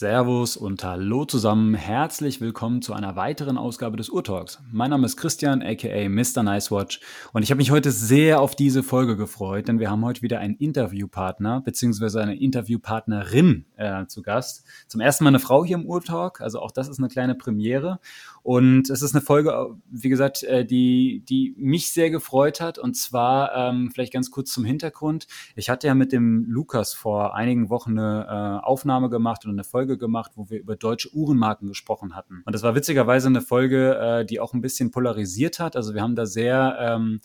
Servus und Hallo zusammen. Herzlich willkommen zu einer weiteren Ausgabe des Urtalks. Mein Name ist Christian, aka Mr. Nicewatch, und ich habe mich heute sehr auf diese Folge gefreut, denn wir haben heute wieder einen Interviewpartner bzw. eine Interviewpartnerin äh, zu Gast. Zum ersten Mal eine Frau hier im Urtalk, also auch das ist eine kleine Premiere. Und es ist eine Folge, wie gesagt, äh, die, die mich sehr gefreut hat. Und zwar ähm, vielleicht ganz kurz zum Hintergrund. Ich hatte ja mit dem Lukas vor einigen Wochen eine äh, Aufnahme gemacht und eine Folge gemacht, wo wir über deutsche Uhrenmarken gesprochen hatten. Und das war witzigerweise eine Folge, äh, die auch ein bisschen polarisiert hat. Also wir haben da sehr, ähm,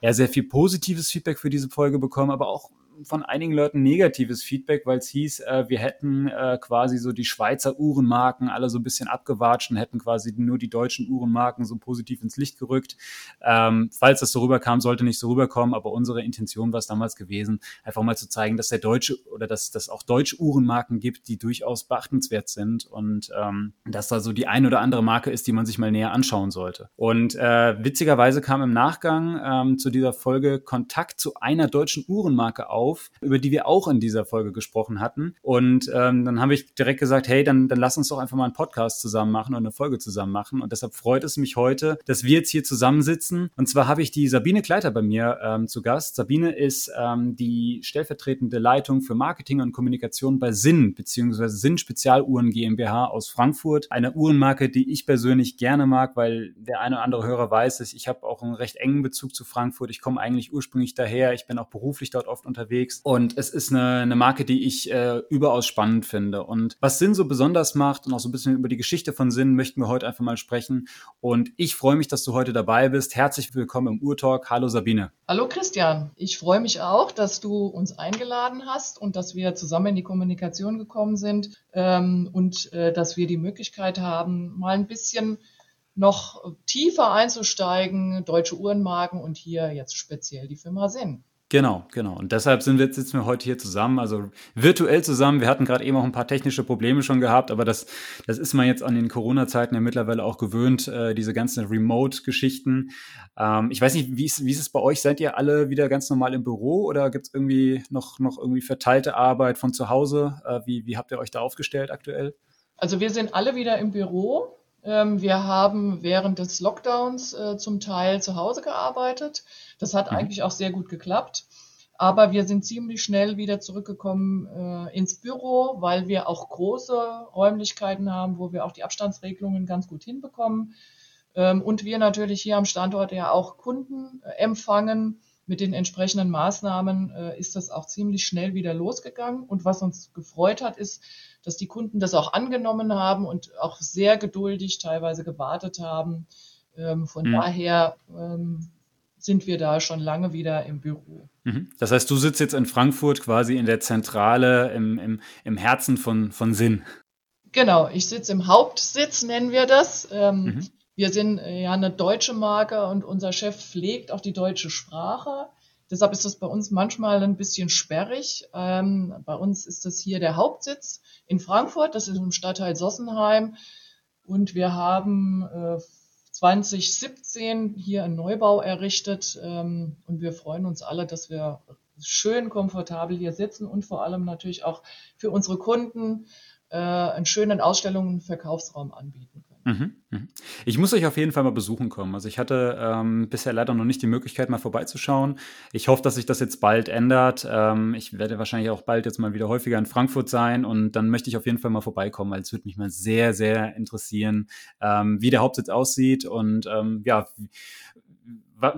ja, sehr viel positives Feedback für diese Folge bekommen, aber auch von einigen Leuten negatives Feedback, weil es hieß, äh, wir hätten äh, quasi so die Schweizer Uhrenmarken alle so ein bisschen abgewatscht und hätten quasi nur die deutschen Uhrenmarken so positiv ins Licht gerückt. Ähm, falls das so rüberkam, sollte nicht so rüberkommen, aber unsere Intention war es damals gewesen, einfach mal zu zeigen, dass der deutsche oder dass es auch deutsche Uhrenmarken gibt, die durchaus beachtenswert sind und ähm, dass da so die ein oder andere Marke ist, die man sich mal näher anschauen sollte. Und äh, witzigerweise kam im Nachgang ähm, zu dieser Folge Kontakt zu einer deutschen Uhrenmarke auf, auf, über die wir auch in dieser Folge gesprochen hatten. Und ähm, dann habe ich direkt gesagt, hey, dann, dann lass uns doch einfach mal einen Podcast zusammen machen und eine Folge zusammen machen. Und deshalb freut es mich heute, dass wir jetzt hier zusammensitzen. Und zwar habe ich die Sabine Kleiter bei mir ähm, zu Gast. Sabine ist ähm, die stellvertretende Leitung für Marketing und Kommunikation bei Sinn, beziehungsweise Sinn Spezialuhren GmbH aus Frankfurt. Eine Uhrenmarke, die ich persönlich gerne mag, weil der eine oder andere Hörer weiß es. Ich habe auch einen recht engen Bezug zu Frankfurt. Ich komme eigentlich ursprünglich daher. Ich bin auch beruflich dort oft unterwegs unterwegs. Und es ist eine, eine Marke, die ich äh, überaus spannend finde. Und was Sinn so besonders macht und auch so ein bisschen über die Geschichte von Sinn möchten wir heute einfach mal sprechen. Und ich freue mich, dass du heute dabei bist. Herzlich willkommen im Urtalk. Hallo Sabine. Hallo Christian. Ich freue mich auch, dass du uns eingeladen hast und dass wir zusammen in die Kommunikation gekommen sind ähm, und äh, dass wir die Möglichkeit haben, mal ein bisschen noch tiefer einzusteigen, deutsche Uhrenmarken und hier jetzt speziell die Firma Sinn. Genau, genau. Und deshalb sind wir, sitzen wir heute hier zusammen, also virtuell zusammen. Wir hatten gerade eben auch ein paar technische Probleme schon gehabt, aber das, das ist man jetzt an den Corona-Zeiten ja mittlerweile auch gewöhnt, äh, diese ganzen Remote-Geschichten. Ähm, ich weiß nicht, wie ist, wie ist es bei euch? Seid ihr alle wieder ganz normal im Büro oder gibt es irgendwie noch, noch irgendwie verteilte Arbeit von zu Hause? Äh, wie, wie habt ihr euch da aufgestellt aktuell? Also wir sind alle wieder im Büro. Ähm, wir haben während des Lockdowns äh, zum Teil zu Hause gearbeitet. Das hat mhm. eigentlich auch sehr gut geklappt. Aber wir sind ziemlich schnell wieder zurückgekommen äh, ins Büro, weil wir auch große Räumlichkeiten haben, wo wir auch die Abstandsregelungen ganz gut hinbekommen. Ähm, und wir natürlich hier am Standort ja auch Kunden äh, empfangen. Mit den entsprechenden Maßnahmen äh, ist das auch ziemlich schnell wieder losgegangen. Und was uns gefreut hat, ist, dass die Kunden das auch angenommen haben und auch sehr geduldig teilweise gewartet haben. Ähm, von mhm. daher ähm, sind wir da schon lange wieder im Büro. Mhm. Das heißt, du sitzt jetzt in Frankfurt quasi in der Zentrale, im, im, im Herzen von, von Sinn. Genau, ich sitze im Hauptsitz, nennen wir das. Ähm, mhm. Wir sind äh, ja eine deutsche Marke und unser Chef pflegt auch die deutsche Sprache. Deshalb ist das bei uns manchmal ein bisschen sperrig. Ähm, bei uns ist das hier der Hauptsitz in Frankfurt, das ist im Stadtteil Sossenheim. Und wir haben äh, 2017 hier einen Neubau errichtet ähm, und wir freuen uns alle, dass wir schön komfortabel hier sitzen und vor allem natürlich auch für unsere Kunden äh, einen schönen Ausstellungen- und Verkaufsraum anbieten können. Mhm, mhm. Ich muss euch auf jeden Fall mal besuchen kommen. Also ich hatte ähm, bisher leider noch nicht die Möglichkeit, mal vorbeizuschauen. Ich hoffe, dass sich das jetzt bald ändert. Ähm, ich werde wahrscheinlich auch bald jetzt mal wieder häufiger in Frankfurt sein und dann möchte ich auf jeden Fall mal vorbeikommen, weil es würde mich mal sehr, sehr interessieren, ähm, wie der Hauptsitz aussieht und ähm, ja,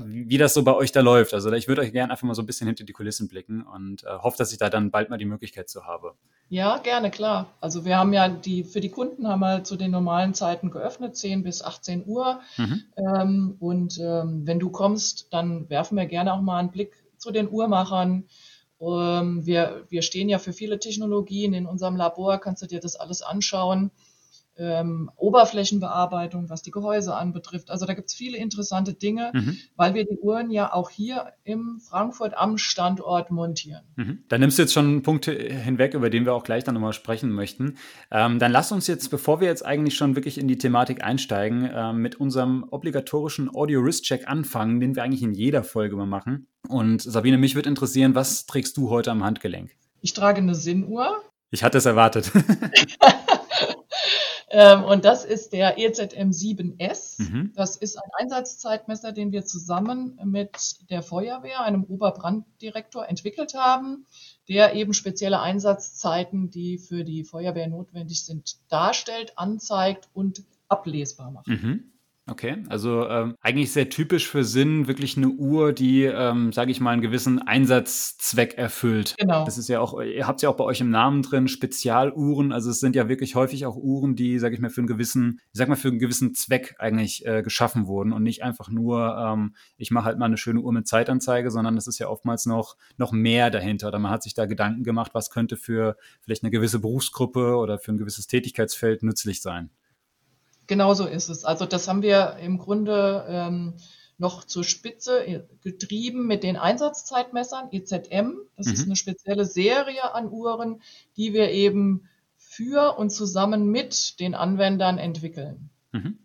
wie das so bei euch da läuft. Also ich würde euch gerne einfach mal so ein bisschen hinter die Kulissen blicken und äh, hoffe, dass ich da dann bald mal die Möglichkeit zu habe. Ja, gerne, klar. Also wir haben ja die, für die Kunden haben wir zu den normalen Zeiten geöffnet, 10 bis 18 Uhr. Mhm. Ähm, und ähm, wenn du kommst, dann werfen wir gerne auch mal einen Blick zu den Uhrmachern. Ähm, wir, wir stehen ja für viele Technologien in unserem Labor, kannst du dir das alles anschauen ähm, Oberflächenbearbeitung, was die Gehäuse anbetrifft. Also da gibt es viele interessante Dinge, mhm. weil wir die Uhren ja auch hier im Frankfurt am Standort montieren. Mhm. Da nimmst du jetzt schon Punkte hinweg, über den wir auch gleich dann nochmal sprechen möchten. Ähm, dann lass uns jetzt, bevor wir jetzt eigentlich schon wirklich in die Thematik einsteigen, äh, mit unserem obligatorischen Audio-Wrist-Check anfangen, den wir eigentlich in jeder Folge mal machen. Und Sabine, mich würde interessieren, was trägst du heute am Handgelenk? Ich trage eine Sinnuhr. Ich hatte es erwartet. Ähm, und das ist der EZM 7S. Mhm. Das ist ein Einsatzzeitmesser, den wir zusammen mit der Feuerwehr, einem Oberbranddirektor, entwickelt haben, der eben spezielle Einsatzzeiten, die für die Feuerwehr notwendig sind, darstellt, anzeigt und ablesbar macht. Mhm. Okay, also ähm, eigentlich sehr typisch für Sinn, wirklich eine Uhr, die, ähm, sage ich mal, einen gewissen Einsatzzweck erfüllt. Genau. Das ist ja auch, ihr habt ja auch bei euch im Namen drin, Spezialuhren. Also es sind ja wirklich häufig auch Uhren, die, sage ich mal, für einen gewissen, ich sag mal, für einen gewissen Zweck eigentlich äh, geschaffen wurden und nicht einfach nur, ähm, ich mache halt mal eine schöne Uhr mit Zeitanzeige, sondern es ist ja oftmals noch, noch mehr dahinter. Oder man hat sich da Gedanken gemacht, was könnte für vielleicht eine gewisse Berufsgruppe oder für ein gewisses Tätigkeitsfeld nützlich sein. Genau so ist es. Also das haben wir im Grunde ähm, noch zur Spitze getrieben mit den Einsatzzeitmessern, EZM. Das mhm. ist eine spezielle Serie an Uhren, die wir eben für und zusammen mit den Anwendern entwickeln. Mhm.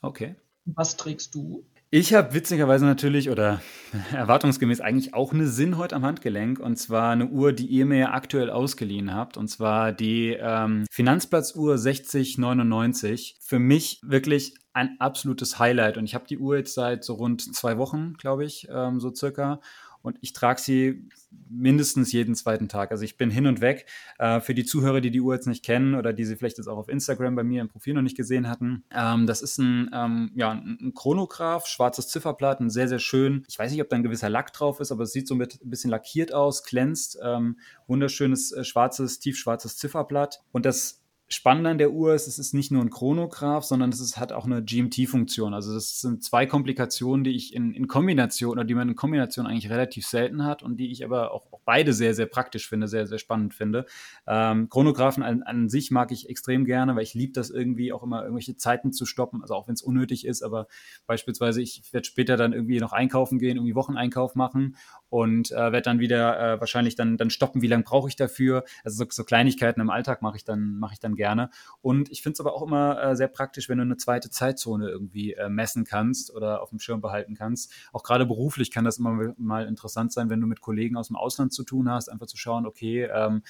Okay. Was trägst du? Ich habe witzigerweise natürlich oder erwartungsgemäß eigentlich auch eine Sinn heute am Handgelenk und zwar eine Uhr, die ihr mir aktuell ausgeliehen habt und zwar die ähm, Finanzplatzuhr 6099. Für mich wirklich ein absolutes Highlight und ich habe die Uhr jetzt seit so rund zwei Wochen, glaube ich, ähm, so circa und ich trage sie mindestens jeden zweiten Tag. Also ich bin hin und weg. Äh, für die Zuhörer, die die Uhr jetzt nicht kennen oder die sie vielleicht jetzt auch auf Instagram bei mir im Profil noch nicht gesehen hatten, ähm, das ist ein, ähm, ja, ein Chronograph, schwarzes Zifferblatt, ein sehr, sehr schön. Ich weiß nicht, ob da ein gewisser Lack drauf ist, aber es sieht so ein bisschen lackiert aus, glänzt. Ähm, wunderschönes äh, schwarzes, tiefschwarzes Zifferblatt. Und das Spannend an der Uhr ist, es ist nicht nur ein Chronograph, sondern es ist, hat auch eine GMT-Funktion. Also das sind zwei Komplikationen, die ich in, in, Kombination oder die man in Kombination eigentlich relativ selten hat und die ich aber auch, auch beide sehr, sehr praktisch finde, sehr, sehr spannend finde. Ähm, Chronographen an, an, sich mag ich extrem gerne, weil ich liebe das irgendwie auch immer irgendwelche Zeiten zu stoppen, also auch wenn es unnötig ist, aber beispielsweise ich werde später dann irgendwie noch einkaufen gehen, irgendwie Wocheneinkauf machen und äh, werde dann wieder äh, wahrscheinlich dann, dann stoppen, wie lange brauche ich dafür. Also so, so Kleinigkeiten im Alltag mache ich dann, mache ich dann gerne. Und ich finde es aber auch immer äh, sehr praktisch, wenn du eine zweite Zeitzone irgendwie äh, messen kannst oder auf dem Schirm behalten kannst. Auch gerade beruflich kann das immer mal interessant sein, wenn du mit Kollegen aus dem Ausland zu tun hast, einfach zu schauen, okay, ähm,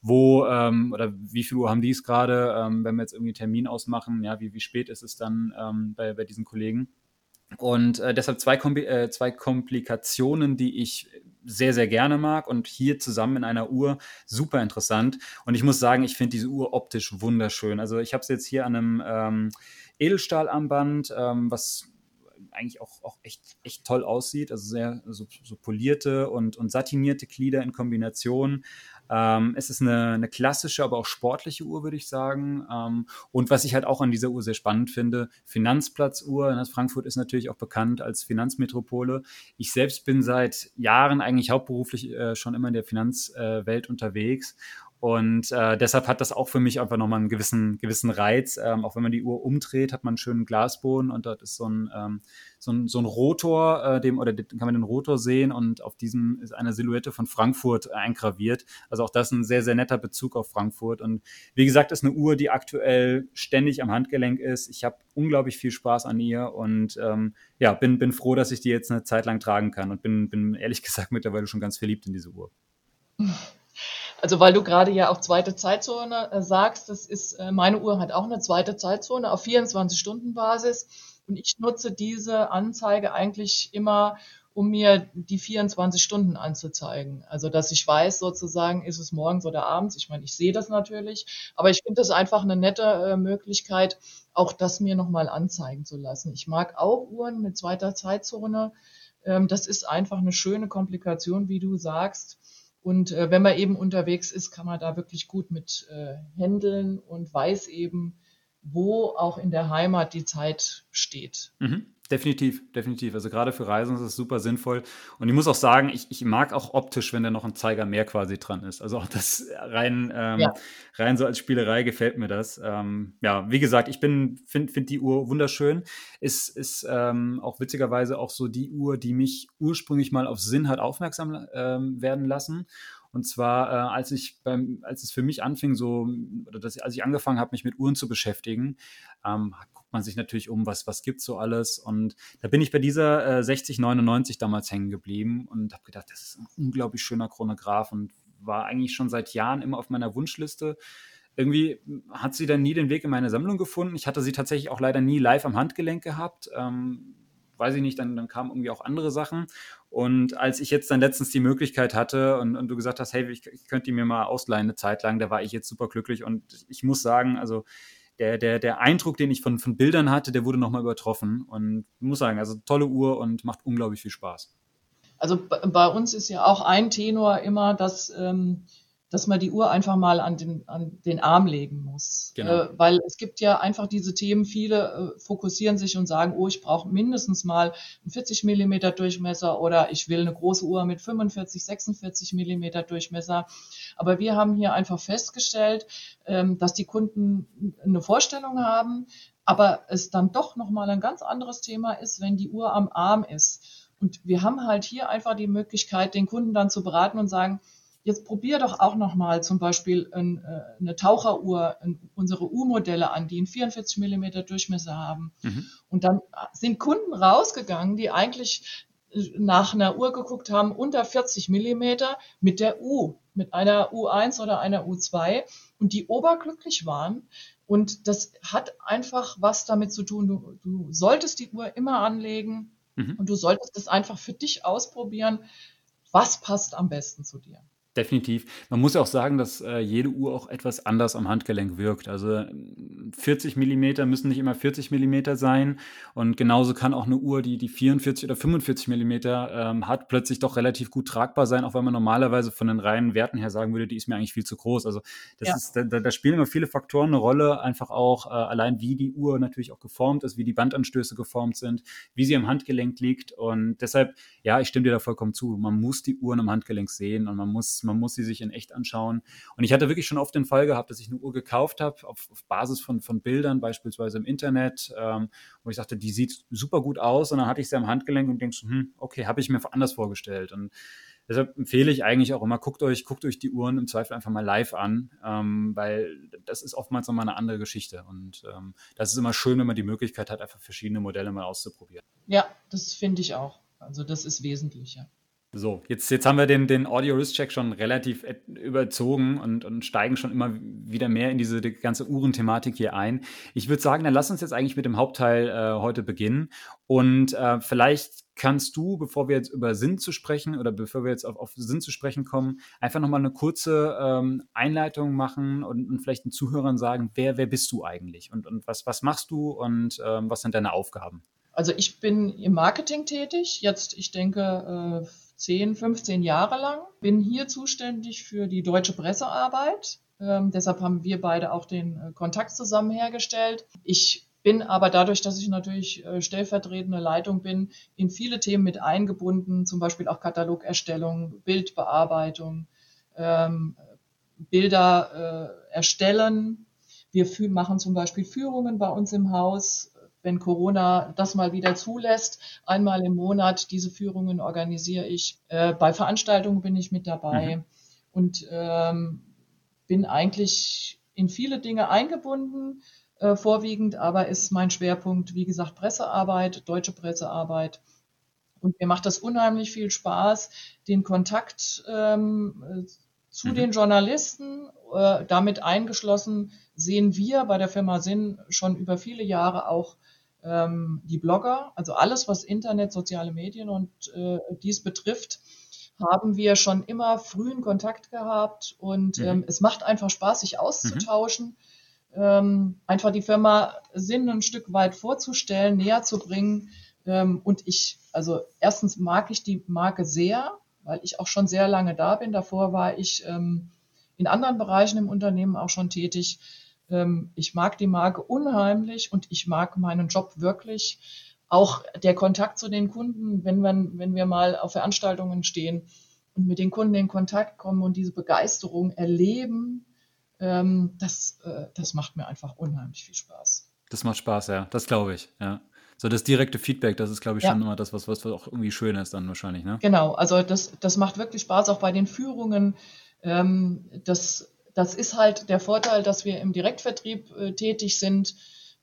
wo ähm, oder wie viel Uhr haben die es gerade, ähm, wenn wir jetzt irgendwie einen Termin ausmachen, ja, wie, wie spät ist es dann ähm, bei, bei diesen Kollegen? Und äh, deshalb zwei, Kombi äh, zwei Komplikationen, die ich sehr, sehr gerne mag und hier zusammen in einer Uhr super interessant. Und ich muss sagen, ich finde diese Uhr optisch wunderschön. Also ich habe es jetzt hier an einem ähm, Edelstahlarmband, ähm, was eigentlich auch, auch echt, echt toll aussieht. Also sehr so, so polierte und, und satinierte Glieder in Kombination. Ähm, es ist eine, eine, klassische, aber auch sportliche Uhr, würde ich sagen. Ähm, und was ich halt auch an dieser Uhr sehr spannend finde, Finanzplatzuhr. Ne, Frankfurt ist natürlich auch bekannt als Finanzmetropole. Ich selbst bin seit Jahren eigentlich hauptberuflich äh, schon immer in der Finanzwelt äh, unterwegs und äh, deshalb hat das auch für mich einfach nochmal einen gewissen, gewissen Reiz. Ähm, auch wenn man die Uhr umdreht, hat man einen schönen Glasboden und dort ist so ein, ähm, so ein, so ein Rotor, äh, dem, oder kann man den Rotor sehen und auf diesem ist eine Silhouette von Frankfurt eingraviert. Also auch das ein sehr, sehr netter Bezug auf Frankfurt. Und wie gesagt, ist eine Uhr, die aktuell ständig am Handgelenk ist. Ich habe unglaublich viel Spaß an ihr und ähm, ja, bin, bin froh, dass ich die jetzt eine Zeit lang tragen kann und bin, bin ehrlich gesagt mittlerweile schon ganz verliebt in diese Uhr. Also weil du gerade ja auch zweite Zeitzone äh, sagst, das ist, äh, meine Uhr hat auch eine zweite Zeitzone auf 24-Stunden-Basis und ich nutze diese Anzeige eigentlich immer, um mir die 24 Stunden anzuzeigen. Also dass ich weiß sozusagen, ist es morgens oder abends. Ich meine, ich sehe das natürlich, aber ich finde das einfach eine nette äh, Möglichkeit, auch das mir nochmal anzeigen zu lassen. Ich mag auch Uhren mit zweiter Zeitzone. Ähm, das ist einfach eine schöne Komplikation, wie du sagst und äh, wenn man eben unterwegs ist, kann man da wirklich gut mit äh, händeln und weiß eben, wo auch in der Heimat die Zeit steht. Mhm. Definitiv, definitiv. Also gerade für Reisen ist es super sinnvoll. Und ich muss auch sagen, ich, ich mag auch optisch, wenn da noch ein Zeiger mehr quasi dran ist. Also auch das rein, ähm, ja. rein so als Spielerei gefällt mir das. Ähm, ja, wie gesagt, ich bin, finde find die Uhr wunderschön. Ist, ist ähm, auch witzigerweise auch so die Uhr, die mich ursprünglich mal auf Sinn hat aufmerksam ähm, werden lassen. Und zwar, äh, als ich beim, als es für mich anfing, so, oder dass, als ich angefangen habe, mich mit Uhren zu beschäftigen, ähm, man sich natürlich um, was, was gibt's so alles. Und da bin ich bei dieser äh, 6099 damals hängen geblieben und habe gedacht, das ist ein unglaublich schöner Chronograph und war eigentlich schon seit Jahren immer auf meiner Wunschliste irgendwie hat sie dann nie den Weg in meine Sammlung gefunden. Ich hatte sie tatsächlich auch leider nie live am Handgelenk gehabt. Ähm, weiß ich nicht, dann, dann kamen irgendwie auch andere Sachen. Und als ich jetzt dann letztens die Möglichkeit hatte und, und du gesagt hast, hey, ich, ich könnte die mir mal ausleihen eine Zeit lang, da war ich jetzt super glücklich. Und ich muss sagen, also der, der, der Eindruck, den ich von, von Bildern hatte, der wurde nochmal übertroffen. Und muss sagen, also tolle Uhr und macht unglaublich viel Spaß. Also bei uns ist ja auch ein Tenor immer, dass ähm, dass man die Uhr einfach mal an den, an den Arm legen muss. Genau. Äh, weil es gibt ja einfach diese Themen, viele äh, fokussieren sich und sagen, oh, ich brauche mindestens mal einen 40 Millimeter Durchmesser oder ich will eine große Uhr mit 45, 46 Millimeter Durchmesser. Aber wir haben hier einfach festgestellt, ähm, dass die Kunden eine Vorstellung haben, aber es dann doch nochmal ein ganz anderes Thema ist, wenn die Uhr am Arm ist. Und wir haben halt hier einfach die Möglichkeit, den Kunden dann zu beraten und sagen, Jetzt probier doch auch nochmal zum Beispiel ein, äh, eine Taucheruhr, unsere U-Modelle an, die einen 44 Millimeter Durchmesser haben. Mhm. Und dann sind Kunden rausgegangen, die eigentlich äh, nach einer Uhr geguckt haben, unter 40 Millimeter mit der U, mit einer U1 oder einer U2 und die oberglücklich waren. Und das hat einfach was damit zu tun. Du, du solltest die Uhr immer anlegen mhm. und du solltest es einfach für dich ausprobieren, was passt am besten zu dir. Definitiv. Man muss ja auch sagen, dass äh, jede Uhr auch etwas anders am Handgelenk wirkt. Also 40 Millimeter müssen nicht immer 40 Millimeter sein. Und genauso kann auch eine Uhr, die die 44 oder 45 Millimeter ähm, hat, plötzlich doch relativ gut tragbar sein, auch wenn man normalerweise von den reinen Werten her sagen würde, die ist mir eigentlich viel zu groß. Also das ja. ist, da, da, spielen immer viele Faktoren eine Rolle. Einfach auch äh, allein, wie die Uhr natürlich auch geformt ist, wie die Bandanstöße geformt sind, wie sie am Handgelenk liegt. Und deshalb, ja, ich stimme dir da vollkommen zu. Man muss die Uhren am Handgelenk sehen und man muss man muss sie sich in echt anschauen. Und ich hatte wirklich schon oft den Fall gehabt, dass ich eine Uhr gekauft habe, auf, auf Basis von, von Bildern, beispielsweise im Internet, ähm, wo ich sagte, die sieht super gut aus. Und dann hatte ich sie am Handgelenk und denkst, hm, okay, habe ich mir anders vorgestellt. Und deshalb empfehle ich eigentlich auch immer, guckt euch, guckt euch die Uhren im Zweifel einfach mal live an, ähm, weil das ist oftmals nochmal eine andere Geschichte. Und ähm, das ist immer schön, wenn man die Möglichkeit hat, einfach verschiedene Modelle mal auszuprobieren. Ja, das finde ich auch. Also das ist wesentlich, ja. So, jetzt, jetzt haben wir den, den Audio-Risk-Check schon relativ überzogen und, und steigen schon immer wieder mehr in diese die ganze Uhrenthematik hier ein. Ich würde sagen, dann lass uns jetzt eigentlich mit dem Hauptteil äh, heute beginnen. Und äh, vielleicht kannst du, bevor wir jetzt über Sinn zu sprechen oder bevor wir jetzt auf, auf Sinn zu sprechen kommen, einfach nochmal eine kurze ähm, Einleitung machen und, und, vielleicht den Zuhörern sagen, wer, wer bist du eigentlich und, und was, was machst du und ähm, was sind deine Aufgaben? Also ich bin im Marketing tätig, jetzt ich denke äh, 10, 15 Jahre lang. Bin hier zuständig für die deutsche Pressearbeit. Ähm, deshalb haben wir beide auch den äh, Kontakt zusammen hergestellt. Ich bin aber dadurch, dass ich natürlich äh, stellvertretende Leitung bin, in viele Themen mit eingebunden, zum Beispiel auch Katalogerstellung, Bildbearbeitung, ähm, Bilder äh, erstellen. Wir machen zum Beispiel Führungen bei uns im Haus wenn Corona das mal wieder zulässt. Einmal im Monat diese Führungen organisiere ich. Äh, bei Veranstaltungen bin ich mit dabei mhm. und ähm, bin eigentlich in viele Dinge eingebunden, äh, vorwiegend, aber ist mein Schwerpunkt, wie gesagt, Pressearbeit, deutsche Pressearbeit. Und mir macht das unheimlich viel Spaß, den Kontakt ähm, zu mhm. den Journalisten, äh, damit eingeschlossen, sehen wir bei der Firma Sinn schon über viele Jahre auch ähm, die Blogger, also alles, was Internet, soziale Medien und äh, dies betrifft, haben wir schon immer frühen Kontakt gehabt und mhm. ähm, es macht einfach Spaß, sich auszutauschen, mhm. ähm, einfach die Firma Sinn ein Stück weit vorzustellen, näher zu bringen. Ähm, und ich, also erstens mag ich die Marke sehr, weil ich auch schon sehr lange da bin. Davor war ich ähm, in anderen Bereichen im Unternehmen auch schon tätig. Ähm, ich mag die Marke unheimlich und ich mag meinen Job wirklich. Auch der Kontakt zu den Kunden, wenn, man, wenn wir mal auf Veranstaltungen stehen und mit den Kunden in Kontakt kommen und diese Begeisterung erleben, ähm, das, äh, das macht mir einfach unheimlich viel Spaß. Das macht Spaß, ja, das glaube ich, ja. So das direkte Feedback, das ist, glaube ich, schon immer das, was, was auch irgendwie schön ist dann wahrscheinlich, ne? Genau, also das, das macht wirklich Spaß, auch bei den Führungen. Ähm, das das ist halt der Vorteil, dass wir im Direktvertrieb äh, tätig sind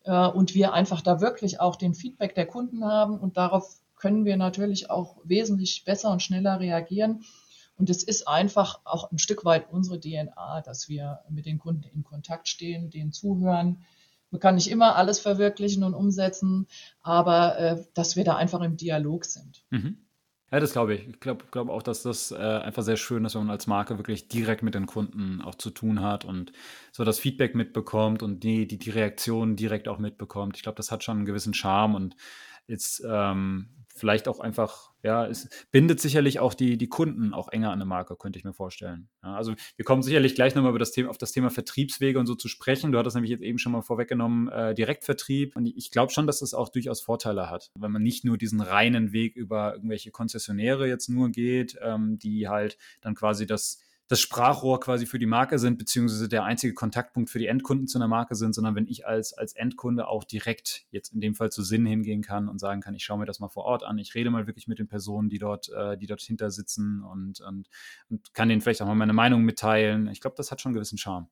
äh, und wir einfach da wirklich auch den Feedback der Kunden haben und darauf können wir natürlich auch wesentlich besser und schneller reagieren. Und es ist einfach auch ein Stück weit unsere DNA, dass wir mit den Kunden in Kontakt stehen, denen zuhören. Man kann nicht immer alles verwirklichen und umsetzen, aber äh, dass wir da einfach im Dialog sind. Mhm. Ja, das glaube ich. Ich glaube glaub auch, dass das äh, einfach sehr schön ist, wenn man als Marke wirklich direkt mit den Kunden auch zu tun hat und so das Feedback mitbekommt und die, die, die Reaktionen direkt auch mitbekommt. Ich glaube, das hat schon einen gewissen Charme und jetzt ähm, vielleicht auch einfach, ja, es bindet sicherlich auch die, die Kunden auch enger an eine Marke, könnte ich mir vorstellen. Ja, also wir kommen sicherlich gleich nochmal über das Thema, auf das Thema Vertriebswege und so zu sprechen. Du hattest nämlich jetzt eben schon mal vorweggenommen, äh, Direktvertrieb. Und ich glaube schon, dass das auch durchaus Vorteile hat, wenn man nicht nur diesen reinen Weg über irgendwelche Konzessionäre jetzt nur geht, ähm, die halt dann quasi das das Sprachrohr quasi für die Marke sind, beziehungsweise der einzige Kontaktpunkt für die Endkunden zu einer Marke sind, sondern wenn ich als, als Endkunde auch direkt jetzt in dem Fall zu Sinn hingehen kann und sagen kann, ich schaue mir das mal vor Ort an, ich rede mal wirklich mit den Personen, die dort, äh, die dort hinter sitzen und, und, und kann denen vielleicht auch mal meine Meinung mitteilen. Ich glaube, das hat schon einen gewissen Charme.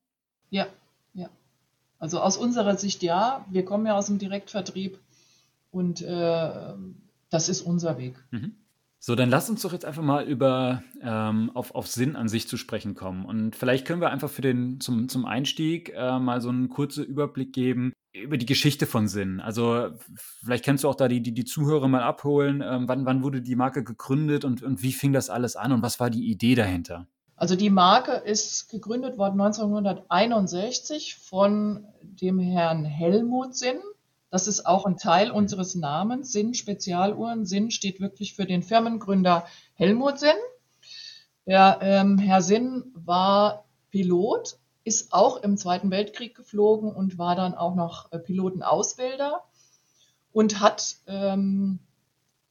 Ja, ja. Also aus unserer Sicht ja, wir kommen ja aus dem Direktvertrieb und äh, das ist unser Weg. Mhm. So, dann lass uns doch jetzt einfach mal über ähm, auf, auf Sinn an sich zu sprechen kommen. Und vielleicht können wir einfach für den zum, zum Einstieg äh, mal so einen kurzen Überblick geben über die Geschichte von Sinn. Also vielleicht kannst du auch da die, die, die Zuhörer mal abholen. Ähm, wann, wann wurde die Marke gegründet und, und wie fing das alles an und was war die Idee dahinter? Also die Marke ist gegründet worden 1961 von dem Herrn Helmut Sinn. Das ist auch ein Teil unseres Namens, Sinn Spezialuhren. Sinn steht wirklich für den Firmengründer Helmut Sinn. Der, ähm, Herr Sinn war Pilot, ist auch im Zweiten Weltkrieg geflogen und war dann auch noch äh, Pilotenausbilder und hat ähm,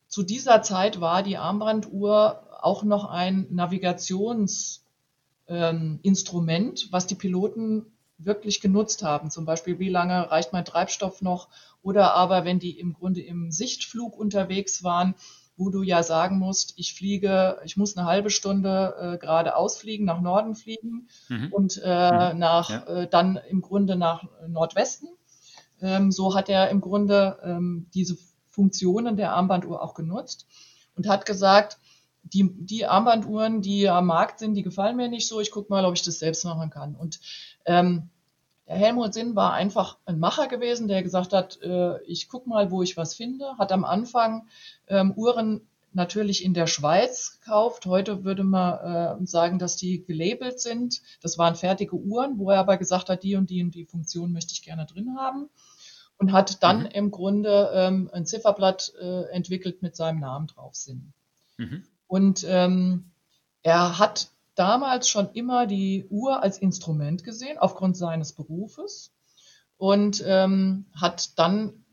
zu dieser Zeit war die Armbanduhr auch noch ein Navigationsinstrument, ähm, was die Piloten wirklich genutzt haben. Zum Beispiel, wie lange reicht mein Treibstoff noch oder aber wenn die im Grunde im Sichtflug unterwegs waren, wo du ja sagen musst, ich fliege, ich muss eine halbe Stunde äh, geradeaus fliegen, nach Norden fliegen mhm. und äh, mhm. nach ja. äh, dann im Grunde nach Nordwesten. Ähm, so hat er im Grunde ähm, diese Funktionen der Armbanduhr auch genutzt und hat gesagt, die, die Armbanduhren, die am Markt sind, die gefallen mir nicht so. Ich gucke mal, ob ich das selbst machen kann. Und ähm, der Helmut Sinn war einfach ein Macher gewesen, der gesagt hat, äh, ich guck mal, wo ich was finde. Hat am Anfang ähm, Uhren natürlich in der Schweiz gekauft. Heute würde man äh, sagen, dass die gelabelt sind. Das waren fertige Uhren, wo er aber gesagt hat, die und die und die Funktion möchte ich gerne drin haben. Und hat dann mhm. im Grunde ähm, ein Zifferblatt äh, entwickelt mit seinem Namen drauf Sinn. Mhm. Und ähm, er hat damals schon immer die Uhr als Instrument gesehen, aufgrund seines Berufes. Und ähm, hat dann,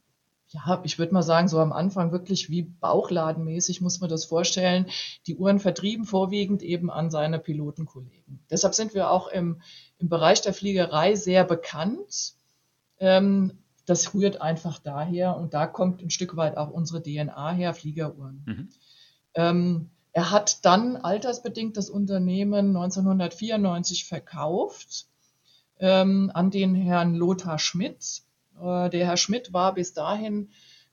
ja, ich würde mal sagen, so am Anfang wirklich wie Bauchladenmäßig muss man das vorstellen, die Uhren vertrieben vorwiegend eben an seine Pilotenkollegen. Deshalb sind wir auch im, im Bereich der Fliegerei sehr bekannt. Ähm, das rührt einfach daher und da kommt ein Stück weit auch unsere DNA her, Fliegeruhren. Mhm. Ähm, er hat dann altersbedingt das Unternehmen 1994 verkauft ähm, an den Herrn Lothar Schmidt. Äh, der Herr Schmidt war bis dahin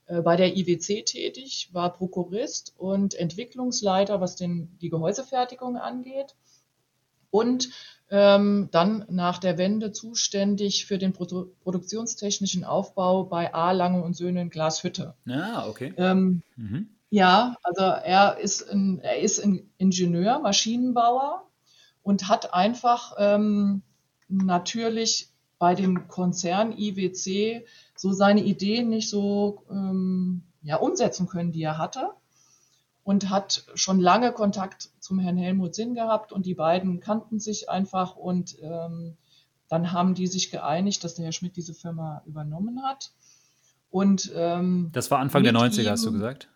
äh, bei der IWC tätig, war Prokurist und Entwicklungsleiter, was den, die Gehäusefertigung angeht. Und ähm, dann nach der Wende zuständig für den Produ produktionstechnischen Aufbau bei A. Lange und Söhne in Glashütte. Ah, okay. Ähm, mhm. Ja, also er ist ein, er ist ein Ingenieur, Maschinenbauer und hat einfach ähm, natürlich bei dem Konzern IWC so seine Ideen nicht so ähm, ja, umsetzen können, die er hatte. Und hat schon lange Kontakt zum Herrn Helmut Sinn gehabt und die beiden kannten sich einfach und ähm, dann haben die sich geeinigt, dass der Herr Schmidt diese Firma übernommen hat. Und, ähm, das war Anfang der 90er, ihm, hast du gesagt?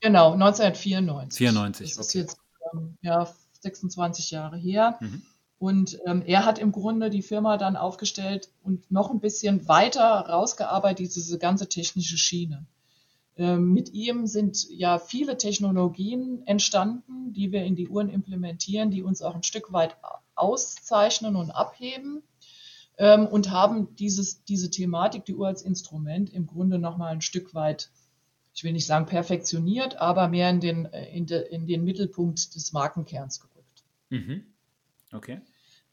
Genau, 1994. 94, das ist jetzt ähm, ja, 26 Jahre her. Mhm. Und ähm, er hat im Grunde die Firma dann aufgestellt und noch ein bisschen weiter rausgearbeitet, diese ganze technische Schiene. Ähm, mit ihm sind ja viele Technologien entstanden, die wir in die Uhren implementieren, die uns auch ein Stück weit auszeichnen und abheben ähm, und haben dieses, diese Thematik, die Uhr als Instrument, im Grunde nochmal ein Stück weit ich will nicht sagen perfektioniert, aber mehr in den, äh, in, de, in den Mittelpunkt des Markenkerns gerückt. Mhm. Okay.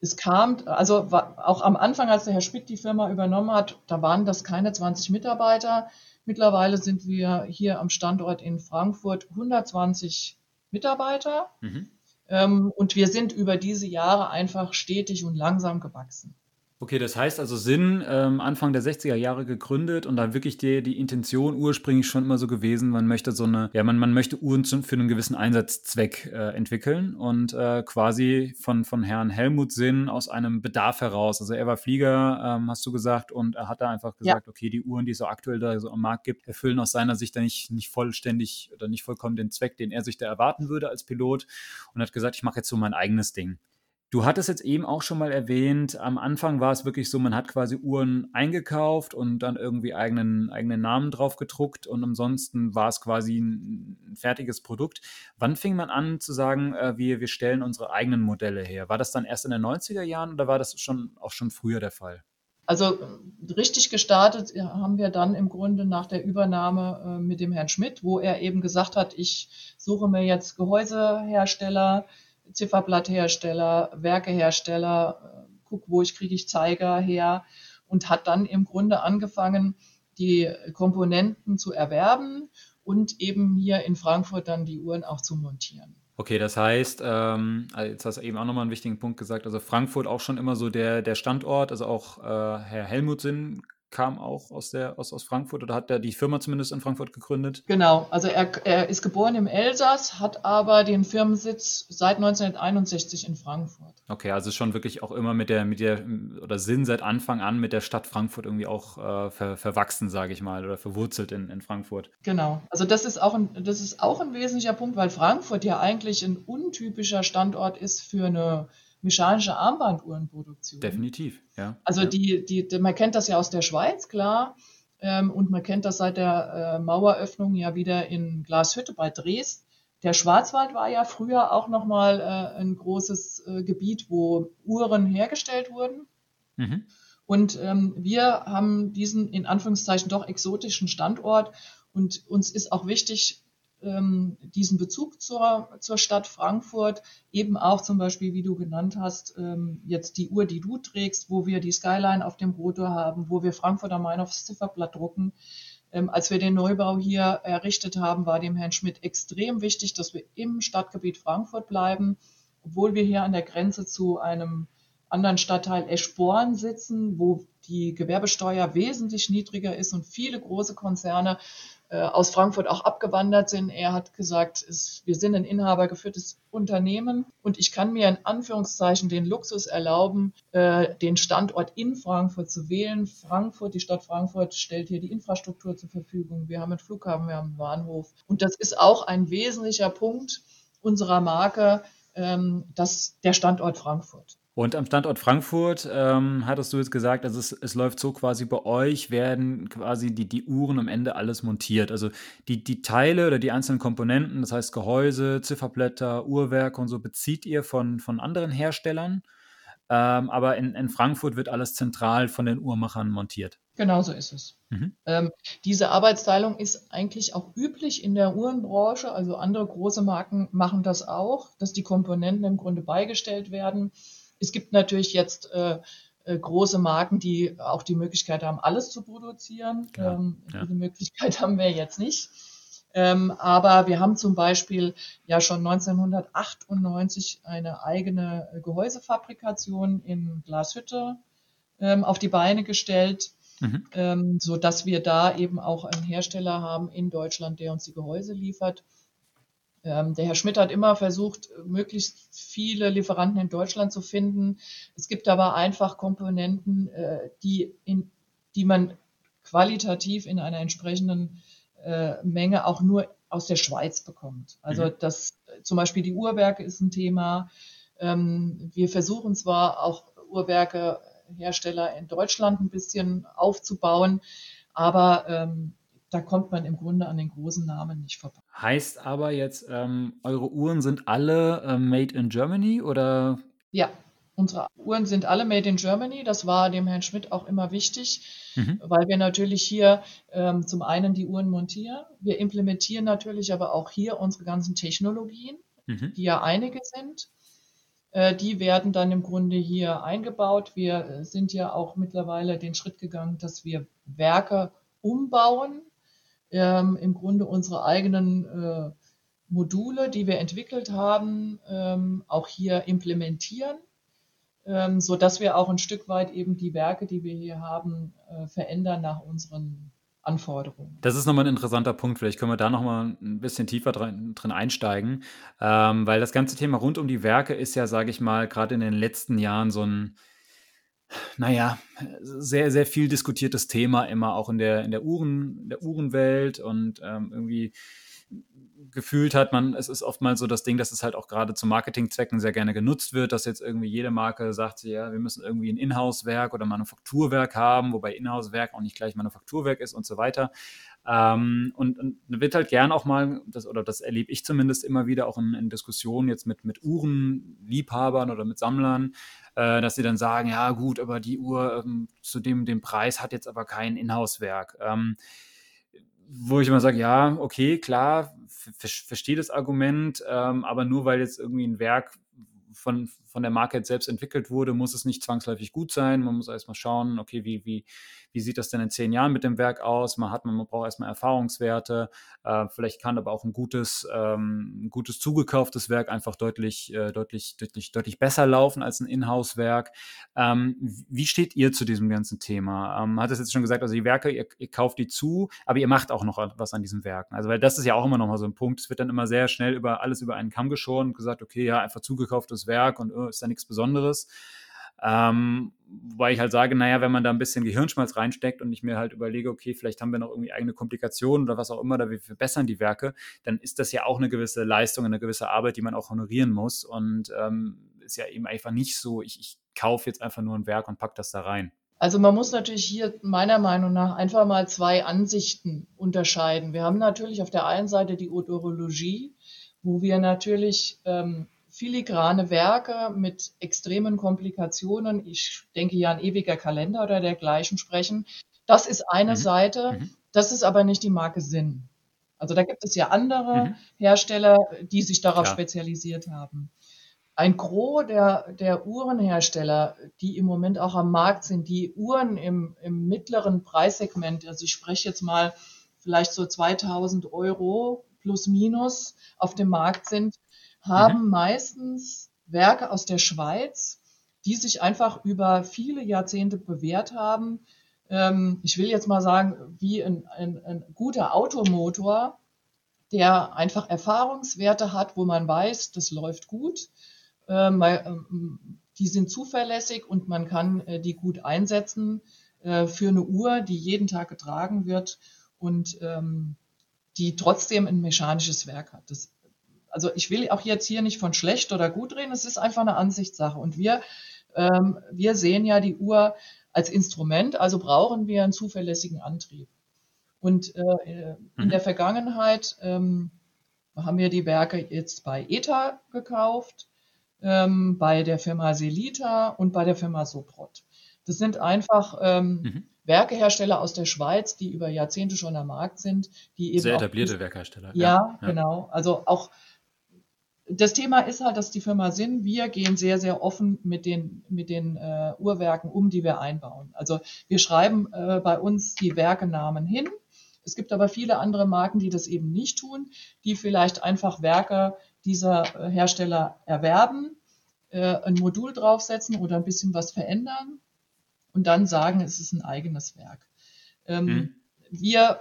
Es kam, also auch am Anfang, als der Herr Schmidt die Firma übernommen hat, da waren das keine 20 Mitarbeiter. Mittlerweile sind wir hier am Standort in Frankfurt 120 Mitarbeiter. Mhm. Ähm, und wir sind über diese Jahre einfach stetig und langsam gewachsen. Okay, das heißt also Sinn, ähm, Anfang der 60er Jahre gegründet und da wirklich die, die Intention ursprünglich schon immer so gewesen, man möchte so eine, ja, man, man möchte Uhren für einen gewissen Einsatzzweck äh, entwickeln und äh, quasi von, von Herrn Helmut Sinn aus einem Bedarf heraus. Also er war Flieger, ähm, hast du gesagt, und er hat da einfach gesagt, ja. okay, die Uhren, die es so aktuell da so am Markt gibt, erfüllen aus seiner Sicht da nicht, nicht vollständig oder nicht vollkommen den Zweck, den er sich da erwarten würde als Pilot und hat gesagt, ich mache jetzt so mein eigenes Ding. Du hattest jetzt eben auch schon mal erwähnt, am Anfang war es wirklich so, man hat quasi Uhren eingekauft und dann irgendwie eigenen, eigenen Namen drauf gedruckt und ansonsten war es quasi ein, fertiges Produkt. Wann fing man an zu sagen, äh, wir, wir stellen unsere eigenen Modelle her? War das dann erst in den 90er Jahren oder war das schon auch schon früher der Fall? Also richtig gestartet haben wir dann im Grunde nach der Übernahme äh, mit dem Herrn Schmidt, wo er eben gesagt hat, ich suche mir jetzt Gehäusehersteller, Zifferblatthersteller, Werkehersteller, äh, guck, wo ich kriege ich Zeiger her und hat dann im Grunde angefangen, die Komponenten zu erwerben und eben hier in Frankfurt dann die Uhren auch zu montieren. Okay, das heißt, ähm, also jetzt hast du eben auch nochmal einen wichtigen Punkt gesagt, also Frankfurt auch schon immer so der, der Standort, also auch äh, Herr Helmut Sinn kam auch aus, der, aus, aus Frankfurt oder hat er die Firma zumindest in Frankfurt gegründet? Genau, also er, er ist geboren im Elsass, hat aber den Firmensitz seit 1961 in Frankfurt. Okay, also schon wirklich auch immer mit der, mit der, oder Sinn seit Anfang an mit der Stadt Frankfurt irgendwie auch äh, ver, verwachsen, sage ich mal, oder verwurzelt in, in Frankfurt. Genau, also das ist, auch ein, das ist auch ein wesentlicher Punkt, weil Frankfurt ja eigentlich ein untypischer Standort ist für eine mechanische Armbanduhrenproduktion. Definitiv, ja. Also ja. Die, die, die, man kennt das ja aus der Schweiz, klar. Ähm, und man kennt das seit der äh, Maueröffnung ja wieder in Glashütte bei Dresden. Der Schwarzwald war ja früher auch nochmal äh, ein großes äh, Gebiet, wo Uhren hergestellt wurden. Mhm. Und ähm, wir haben diesen in Anführungszeichen doch exotischen Standort und uns ist auch wichtig, ähm, diesen Bezug zur, zur Stadt Frankfurt, eben auch zum Beispiel, wie du genannt hast, ähm, jetzt die Uhr, die du trägst, wo wir die Skyline auf dem Rotor haben, wo wir Frankfurt am Main aufs Zifferblatt drucken. Ähm, als wir den Neubau hier errichtet haben, war dem Herrn Schmidt extrem wichtig, dass wir im Stadtgebiet Frankfurt bleiben, obwohl wir hier an der Grenze zu einem anderen Stadtteil Eschborn sitzen, wo die Gewerbesteuer wesentlich niedriger ist und viele große Konzerne aus Frankfurt auch abgewandert sind. Er hat gesagt, es, wir sind ein inhabergeführtes Unternehmen und ich kann mir in Anführungszeichen den Luxus erlauben, äh, den Standort in Frankfurt zu wählen. Frankfurt, die Stadt Frankfurt stellt hier die Infrastruktur zur Verfügung. Wir haben einen Flughafen, wir haben einen Bahnhof. Und das ist auch ein wesentlicher Punkt unserer Marke, ähm, dass der Standort Frankfurt. Und am Standort Frankfurt ähm, hattest du jetzt gesagt, also es, es, läuft so quasi bei euch, werden quasi die, die Uhren am Ende alles montiert. Also die, die Teile oder die einzelnen Komponenten, das heißt Gehäuse, Zifferblätter, Uhrwerke und so, bezieht ihr von, von anderen Herstellern. Ähm, aber in, in Frankfurt wird alles zentral von den Uhrmachern montiert. Genau so ist es. Mhm. Ähm, diese Arbeitsteilung ist eigentlich auch üblich in der Uhrenbranche. Also andere große Marken machen das auch, dass die Komponenten im Grunde beigestellt werden. Es gibt natürlich jetzt äh, äh, große Marken, die auch die Möglichkeit haben, alles zu produzieren. Ja, ähm, ja. Diese Möglichkeit haben wir jetzt nicht. Ähm, aber wir haben zum Beispiel ja schon 1998 eine eigene Gehäusefabrikation in Glashütte ähm, auf die Beine gestellt, mhm. ähm, so dass wir da eben auch einen Hersteller haben in Deutschland, der uns die Gehäuse liefert. Ähm, der Herr Schmidt hat immer versucht, möglichst viele Lieferanten in Deutschland zu finden. Es gibt aber einfach Komponenten, äh, die, in, die man qualitativ in einer entsprechenden äh, Menge auch nur aus der Schweiz bekommt. Also mhm. das zum Beispiel die Uhrwerke ist ein Thema. Ähm, wir versuchen zwar auch Uhrwerkehersteller in Deutschland ein bisschen aufzubauen, aber ähm, da kommt man im Grunde an den großen Namen nicht vorbei. Heißt aber jetzt, ähm, eure Uhren sind alle äh, made in Germany oder? Ja, unsere Uhren sind alle made in Germany. Das war dem Herrn Schmidt auch immer wichtig, mhm. weil wir natürlich hier ähm, zum einen die Uhren montieren. Wir implementieren natürlich aber auch hier unsere ganzen Technologien, mhm. die ja einige sind. Äh, die werden dann im Grunde hier eingebaut. Wir sind ja auch mittlerweile den Schritt gegangen, dass wir Werke umbauen, ähm, im Grunde unsere eigenen äh, Module, die wir entwickelt haben, ähm, auch hier implementieren, ähm, so dass wir auch ein Stück weit eben die Werke, die wir hier haben, äh, verändern nach unseren Anforderungen. Das ist nochmal ein interessanter Punkt. Vielleicht können wir da nochmal ein bisschen tiefer drin, drin einsteigen, ähm, weil das ganze Thema rund um die Werke ist ja, sage ich mal, gerade in den letzten Jahren so ein, naja, sehr, sehr viel diskutiertes Thema immer auch in der, in der, Uhren, der Uhrenwelt und ähm, irgendwie gefühlt hat man, es ist oftmals so das Ding, dass es halt auch gerade zu Marketingzwecken sehr gerne genutzt wird, dass jetzt irgendwie jede Marke sagt, ja, wir müssen irgendwie ein Inhouse-Werk oder Manufakturwerk haben, wobei Inhouse-Werk auch nicht gleich Manufakturwerk ist und so weiter. Ähm, und, und wird halt gern auch mal, das, oder das erlebe ich zumindest immer wieder auch in, in Diskussionen jetzt mit, mit Uhrenliebhabern oder mit Sammlern, äh, dass sie dann sagen, ja gut, aber die Uhr ähm, zu dem, dem Preis hat jetzt aber kein Inhouse-Werk. Ähm, wo ich immer sage, ja, okay, klar, verstehe das Argument, ähm, aber nur weil jetzt irgendwie ein Werk von, von der Marke selbst entwickelt wurde, muss es nicht zwangsläufig gut sein. Man muss erstmal schauen, okay, wie, wie, wie sieht das denn in zehn Jahren mit dem Werk aus? Man hat, man braucht erstmal Erfahrungswerte. Äh, vielleicht kann aber auch ein gutes, ähm, ein gutes zugekauftes Werk einfach deutlich, äh, deutlich, deutlich, deutlich besser laufen als ein Inhouse-Werk. Ähm, wie steht ihr zu diesem ganzen Thema? Ähm, hat es jetzt schon gesagt, also die Werke, ihr, ihr, kauft die zu, aber ihr macht auch noch was an diesen Werken. Also, weil das ist ja auch immer noch mal so ein Punkt. Es wird dann immer sehr schnell über alles über einen Kamm geschoren und gesagt, okay, ja, einfach zugekauftes Werk und ist da nichts Besonderes. Ähm, wobei ich halt sage, naja, wenn man da ein bisschen Gehirnschmalz reinsteckt und ich mir halt überlege, okay, vielleicht haben wir noch irgendwie eigene Komplikationen oder was auch immer, da wir verbessern die Werke, dann ist das ja auch eine gewisse Leistung, eine gewisse Arbeit, die man auch honorieren muss. Und ähm, ist ja eben einfach nicht so, ich, ich kaufe jetzt einfach nur ein Werk und packe das da rein. Also man muss natürlich hier meiner Meinung nach einfach mal zwei Ansichten unterscheiden. Wir haben natürlich auf der einen Seite die Odorologie, wo wir natürlich ähm, filigrane Werke mit extremen Komplikationen, ich denke ja an ewiger Kalender oder dergleichen sprechen. Das ist eine mhm. Seite, mhm. das ist aber nicht die Marke Sinn. Also da gibt es ja andere mhm. Hersteller, die sich darauf Klar. spezialisiert haben. Ein Gros der, der Uhrenhersteller, die im Moment auch am Markt sind, die Uhren im, im mittleren Preissegment, also ich spreche jetzt mal vielleicht so 2000 Euro plus minus auf dem Markt sind, haben mhm. meistens Werke aus der Schweiz, die sich einfach über viele Jahrzehnte bewährt haben. Ähm, ich will jetzt mal sagen, wie ein, ein, ein guter Automotor, der einfach Erfahrungswerte hat, wo man weiß, das läuft gut. Ähm, ähm, die sind zuverlässig und man kann äh, die gut einsetzen äh, für eine Uhr, die jeden Tag getragen wird und ähm, die trotzdem ein mechanisches Werk hat. Das also ich will auch jetzt hier nicht von schlecht oder gut reden, es ist einfach eine Ansichtssache. Und wir, ähm, wir sehen ja die Uhr als Instrument, also brauchen wir einen zuverlässigen Antrieb. Und äh, in mhm. der Vergangenheit ähm, haben wir die Werke jetzt bei ETA gekauft, ähm, bei der Firma Selita und bei der Firma Soprot. Das sind einfach ähm, mhm. Werkehersteller aus der Schweiz, die über Jahrzehnte schon am Markt sind, die eben. Sehr etablierte Werkhersteller. Ja, ja, genau. Also auch das Thema ist halt, dass die Firma Sinn, wir gehen sehr, sehr offen mit den, mit den äh, Uhrwerken um, die wir einbauen. Also wir schreiben äh, bei uns die Werkenamen hin. Es gibt aber viele andere Marken, die das eben nicht tun, die vielleicht einfach Werke dieser äh, Hersteller erwerben, äh, ein Modul draufsetzen oder ein bisschen was verändern und dann sagen, es ist ein eigenes Werk. Ähm, mhm. Wir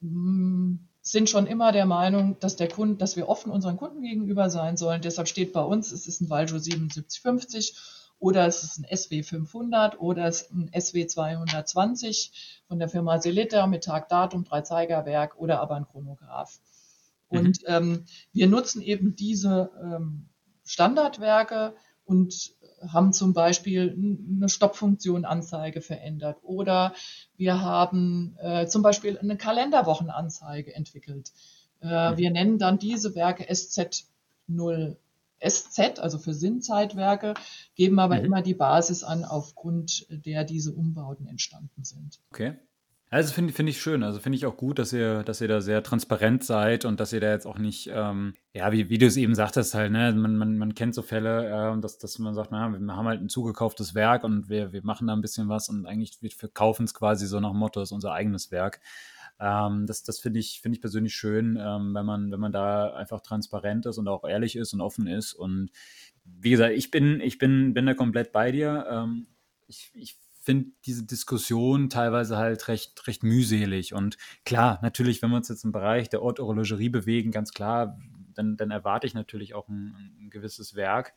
mh, mm, sind schon immer der Meinung, dass der Kunde, dass wir offen unseren Kunden gegenüber sein sollen. Deshalb steht bei uns, es ist ein Valjo 7750 oder es ist ein SW 500 oder es ist ein SW 220 von der Firma Selita mit Tag, Datum, Dreizeigerwerk oder aber ein Chronograph. Mhm. Und ähm, wir nutzen eben diese ähm, Standardwerke und haben zum Beispiel eine Stoppfunktion Anzeige verändert oder wir haben äh, zum Beispiel eine Kalenderwochenanzeige entwickelt. Äh, mhm. Wir nennen dann diese Werke SZ0 SZ, also für Sinnzeitwerke, geben aber mhm. immer die Basis an, aufgrund der diese Umbauten entstanden sind. Okay. Also finde find ich schön. Also finde ich auch gut, dass ihr, dass ihr da sehr transparent seid und dass ihr da jetzt auch nicht, ähm, ja, wie, wie du es eben sagtest, halt, ne, man, man, man kennt so Fälle, äh, dass, dass man sagt, na, wir haben halt ein zugekauftes Werk und wir, wir machen da ein bisschen was und eigentlich wir verkaufen es quasi so nach Motto, ist unser eigenes Werk. Ähm, das das finde ich, finde ich persönlich schön, ähm, wenn man, wenn man da einfach transparent ist und auch ehrlich ist und offen ist. Und wie gesagt, ich bin, ich bin, bin da komplett bei dir. Ähm, ich, ich finde diese Diskussion teilweise halt recht, recht mühselig. Und klar, natürlich, wenn wir uns jetzt im Bereich der Orthorologerie bewegen, ganz klar, dann, dann erwarte ich natürlich auch ein, ein gewisses Werk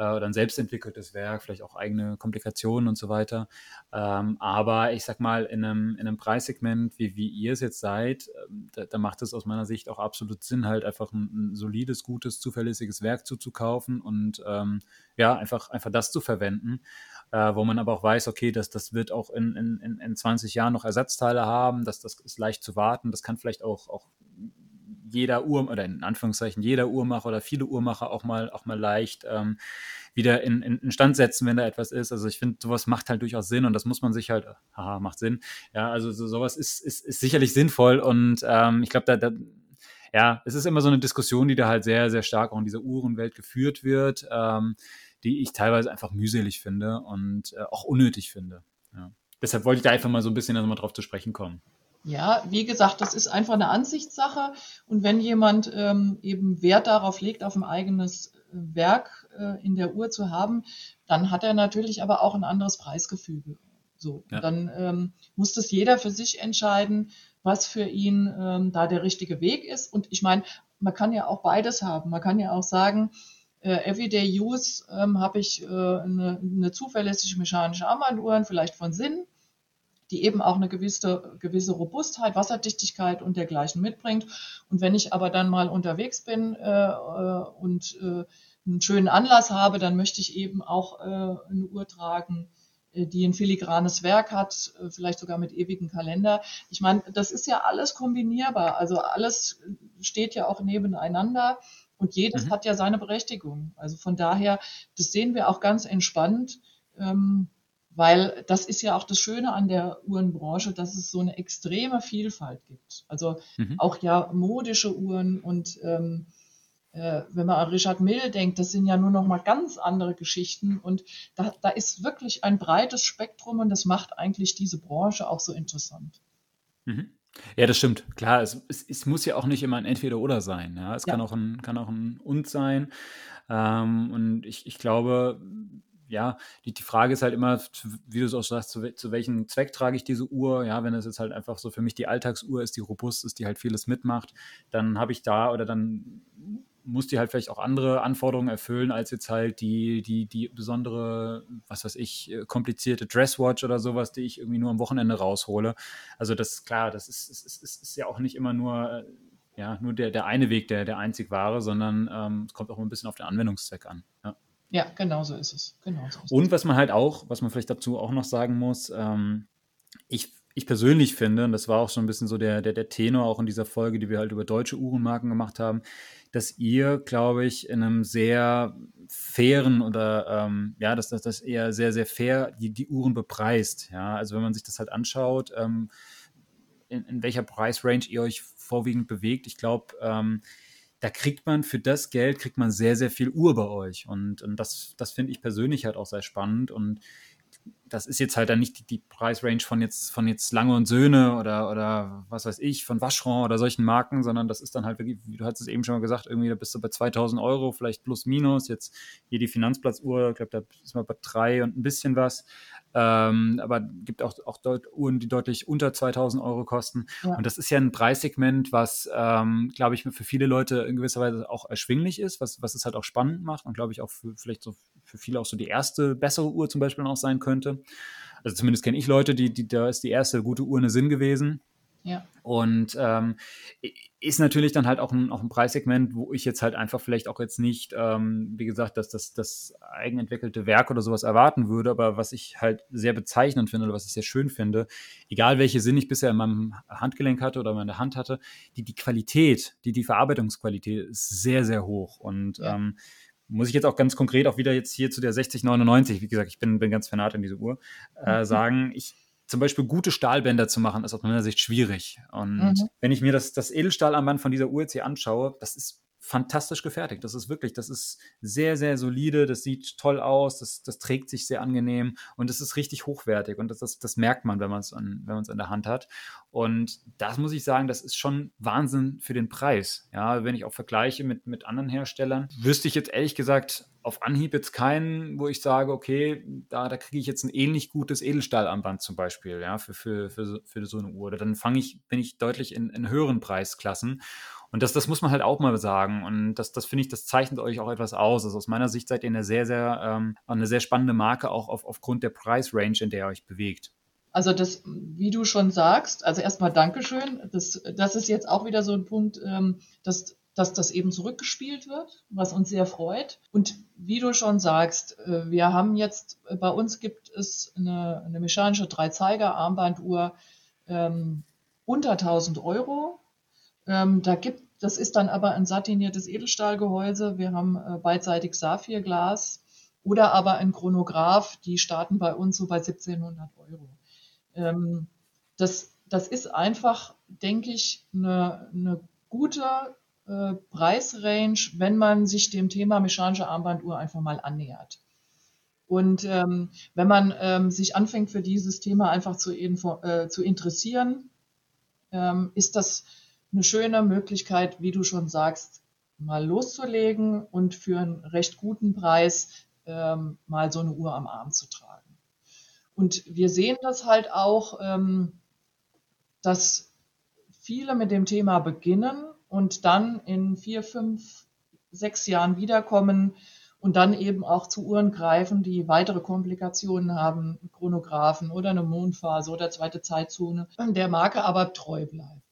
äh, oder ein selbstentwickeltes Werk, vielleicht auch eigene Komplikationen und so weiter. Ähm, aber ich sag mal, in einem, in einem Preissegment, wie, wie ihr es jetzt seid, ähm, da, da, macht es aus meiner Sicht auch absolut Sinn, halt einfach ein, ein solides, gutes, zuverlässiges Werk zuzukaufen und ähm, ja, einfach, einfach das zu verwenden. Äh, wo man aber auch weiß, okay, das, das wird auch in, in, in 20 Jahren noch Ersatzteile haben, das, das ist leicht zu warten, das kann vielleicht auch, auch jeder Uhr oder in Anführungszeichen jeder Uhrmacher oder viele Uhrmacher auch mal auch mal leicht ähm, wieder in, in, in Stand setzen, wenn da etwas ist. Also ich finde, sowas macht halt durchaus Sinn und das muss man sich halt, haha, macht Sinn. Ja, also so, sowas ist, ist, ist sicherlich sinnvoll und ähm, ich glaube, da, da ja, es ist immer so eine Diskussion, die da halt sehr, sehr stark auch in dieser Uhrenwelt geführt wird, ähm, die ich teilweise einfach mühselig finde und äh, auch unnötig finde. Ja. Deshalb wollte ich da einfach mal so ein bisschen also mal drauf zu sprechen kommen. Ja, wie gesagt, das ist einfach eine Ansichtssache. Und wenn jemand ähm, eben Wert darauf legt, auf ein eigenes äh, Werk äh, in der Uhr zu haben, dann hat er natürlich aber auch ein anderes Preisgefüge. So, ja. dann ähm, muss das jeder für sich entscheiden, was für ihn ähm, da der richtige Weg ist. Und ich meine, man kann ja auch beides haben. Man kann ja auch sagen, äh, Everyday Use ähm, habe ich äh, eine, eine zuverlässige mechanische Armbanduhr, vielleicht von Sinn die eben auch eine gewisse, gewisse Robustheit, Wasserdichtigkeit und dergleichen mitbringt. Und wenn ich aber dann mal unterwegs bin äh, äh, und äh, einen schönen Anlass habe, dann möchte ich eben auch äh, eine Uhr tragen, äh, die ein filigranes Werk hat, äh, vielleicht sogar mit ewigen Kalender. Ich meine, das ist ja alles kombinierbar. Also alles steht ja auch nebeneinander und jedes mhm. hat ja seine Berechtigung. Also von daher, das sehen wir auch ganz entspannt. Ähm, weil das ist ja auch das Schöne an der Uhrenbranche, dass es so eine extreme Vielfalt gibt. Also mhm. auch ja modische Uhren und ähm, äh, wenn man an Richard Mill denkt, das sind ja nur noch mal ganz andere Geschichten und da, da ist wirklich ein breites Spektrum und das macht eigentlich diese Branche auch so interessant. Mhm. Ja, das stimmt. Klar, es, es, es, muss ja auch nicht immer ein Entweder-Oder sein. Ja? Es ja. Kann, auch ein, kann auch ein Und sein. Ähm, und ich, ich glaube, ja, die, die Frage ist halt immer, wie du es auch sagst, zu, zu welchem Zweck trage ich diese Uhr? Ja, wenn es jetzt halt einfach so für mich die Alltagsuhr ist, die robust ist, die halt vieles mitmacht, dann habe ich da oder dann muss die halt vielleicht auch andere Anforderungen erfüllen, als jetzt halt die, die, die besondere, was weiß ich, komplizierte Dresswatch oder sowas, die ich irgendwie nur am Wochenende raushole. Also das, klar, das ist, ist, ist, ist ja auch nicht immer nur, ja, nur der, der eine Weg, der, der einzig wahre, sondern ähm, es kommt auch ein bisschen auf den Anwendungszweck an. Ja. Ja, genau so ist es. Genau so ist und was man halt auch, was man vielleicht dazu auch noch sagen muss, ähm, ich, ich persönlich finde, und das war auch so ein bisschen so der, der, der Tenor auch in dieser Folge, die wir halt über deutsche Uhrenmarken gemacht haben, dass ihr, glaube ich, in einem sehr fairen oder ähm, ja, dass das, das eher sehr, sehr fair die, die Uhren bepreist. Ja, also wenn man sich das halt anschaut, ähm, in, in welcher Preisrange ihr euch vorwiegend bewegt, ich glaube, ähm, da kriegt man für das Geld, kriegt man sehr, sehr viel Uhr bei euch. Und, und das, das finde ich persönlich halt auch sehr spannend. Und das ist jetzt halt dann nicht die, die, Preisrange von jetzt, von jetzt Lange und Söhne oder, oder was weiß ich, von Vacheron oder solchen Marken, sondern das ist dann halt wirklich, wie du hast es eben schon mal gesagt, irgendwie da bist du bei 2000 Euro, vielleicht plus minus. Jetzt hier die Finanzplatzuhr, ich glaube, da ist man bei drei und ein bisschen was. Ähm, aber gibt auch, auch Uhren, die deutlich unter 2000 Euro kosten. Ja. Und das ist ja ein Preissegment, was, ähm, glaube ich, für viele Leute in gewisser Weise auch erschwinglich ist, was, was es halt auch spannend macht und, glaube ich, auch für, vielleicht so für viele auch so die erste bessere Uhr zum Beispiel auch sein könnte. Also zumindest kenne ich Leute, die, die, da ist die erste gute Uhr eine Sinn gewesen. Ja. Und ähm, ist natürlich dann halt auch ein, auch ein Preissegment, wo ich jetzt halt einfach vielleicht auch jetzt nicht, ähm, wie gesagt, dass das, das eigenentwickelte Werk oder sowas erwarten würde, aber was ich halt sehr bezeichnend finde oder was ich sehr schön finde, egal welche Sinn ich bisher in meinem Handgelenk hatte oder in der Hand hatte, die, die Qualität, die, die Verarbeitungsqualität ist sehr, sehr hoch. Und ja. ähm, muss ich jetzt auch ganz konkret auch wieder jetzt hier zu der 6099, wie gesagt, ich bin, bin ganz fanat in diese Uhr, äh, mhm. sagen, ich zum Beispiel gute Stahlbänder zu machen, ist aus meiner Sicht schwierig. Und mhm. wenn ich mir das, das Edelstahlarmband von dieser Uhr jetzt hier anschaue, das ist fantastisch gefertigt. Das ist wirklich, das ist sehr, sehr solide, das sieht toll aus, das, das trägt sich sehr angenehm und es ist richtig hochwertig und das, das, das merkt man, wenn man es an, in der Hand hat. Und das muss ich sagen, das ist schon Wahnsinn für den Preis. Ja, wenn ich auch vergleiche mit, mit anderen Herstellern, wüsste ich jetzt ehrlich gesagt auf Anhieb jetzt keinen, wo ich sage, okay, da, da kriege ich jetzt ein ähnlich gutes Edelstahlarmband zum Beispiel, ja, für, für, für, für so eine Uhr. Dann fange ich, bin ich deutlich in, in höheren Preisklassen. Und das, das muss man halt auch mal sagen. Und das, das finde ich, das zeichnet euch auch etwas aus. Also aus meiner Sicht seid ihr eine sehr, sehr, ähm, eine sehr spannende Marke, auch auf, aufgrund der Preisrange, in der ihr euch bewegt. Also das, wie du schon sagst, also erstmal Dankeschön. Das, das ist jetzt auch wieder so ein Punkt, ähm, dass, dass das eben zurückgespielt wird, was uns sehr freut. Und wie du schon sagst, äh, wir haben jetzt, äh, bei uns gibt es eine, eine mechanische Dreizeiger-Armbanduhr ähm, unter 1000 Euro ähm, da gibt, das ist dann aber ein satiniertes Edelstahlgehäuse. Wir haben äh, beidseitig Saphirglas oder aber ein Chronograph. Die starten bei uns so bei 1700 Euro. Ähm, das, das ist einfach, denke ich, eine, eine gute äh, Preisrange, wenn man sich dem Thema mechanische Armbanduhr einfach mal annähert. Und ähm, wenn man ähm, sich anfängt für dieses Thema einfach zu, äh, zu interessieren, ähm, ist das eine schöne Möglichkeit, wie du schon sagst, mal loszulegen und für einen recht guten Preis ähm, mal so eine Uhr am Arm zu tragen. Und wir sehen das halt auch, ähm, dass viele mit dem Thema beginnen und dann in vier, fünf, sechs Jahren wiederkommen und dann eben auch zu Uhren greifen, die weitere Komplikationen haben, Chronographen oder eine Mondphase oder zweite Zeitzone, der Marke aber treu bleibt.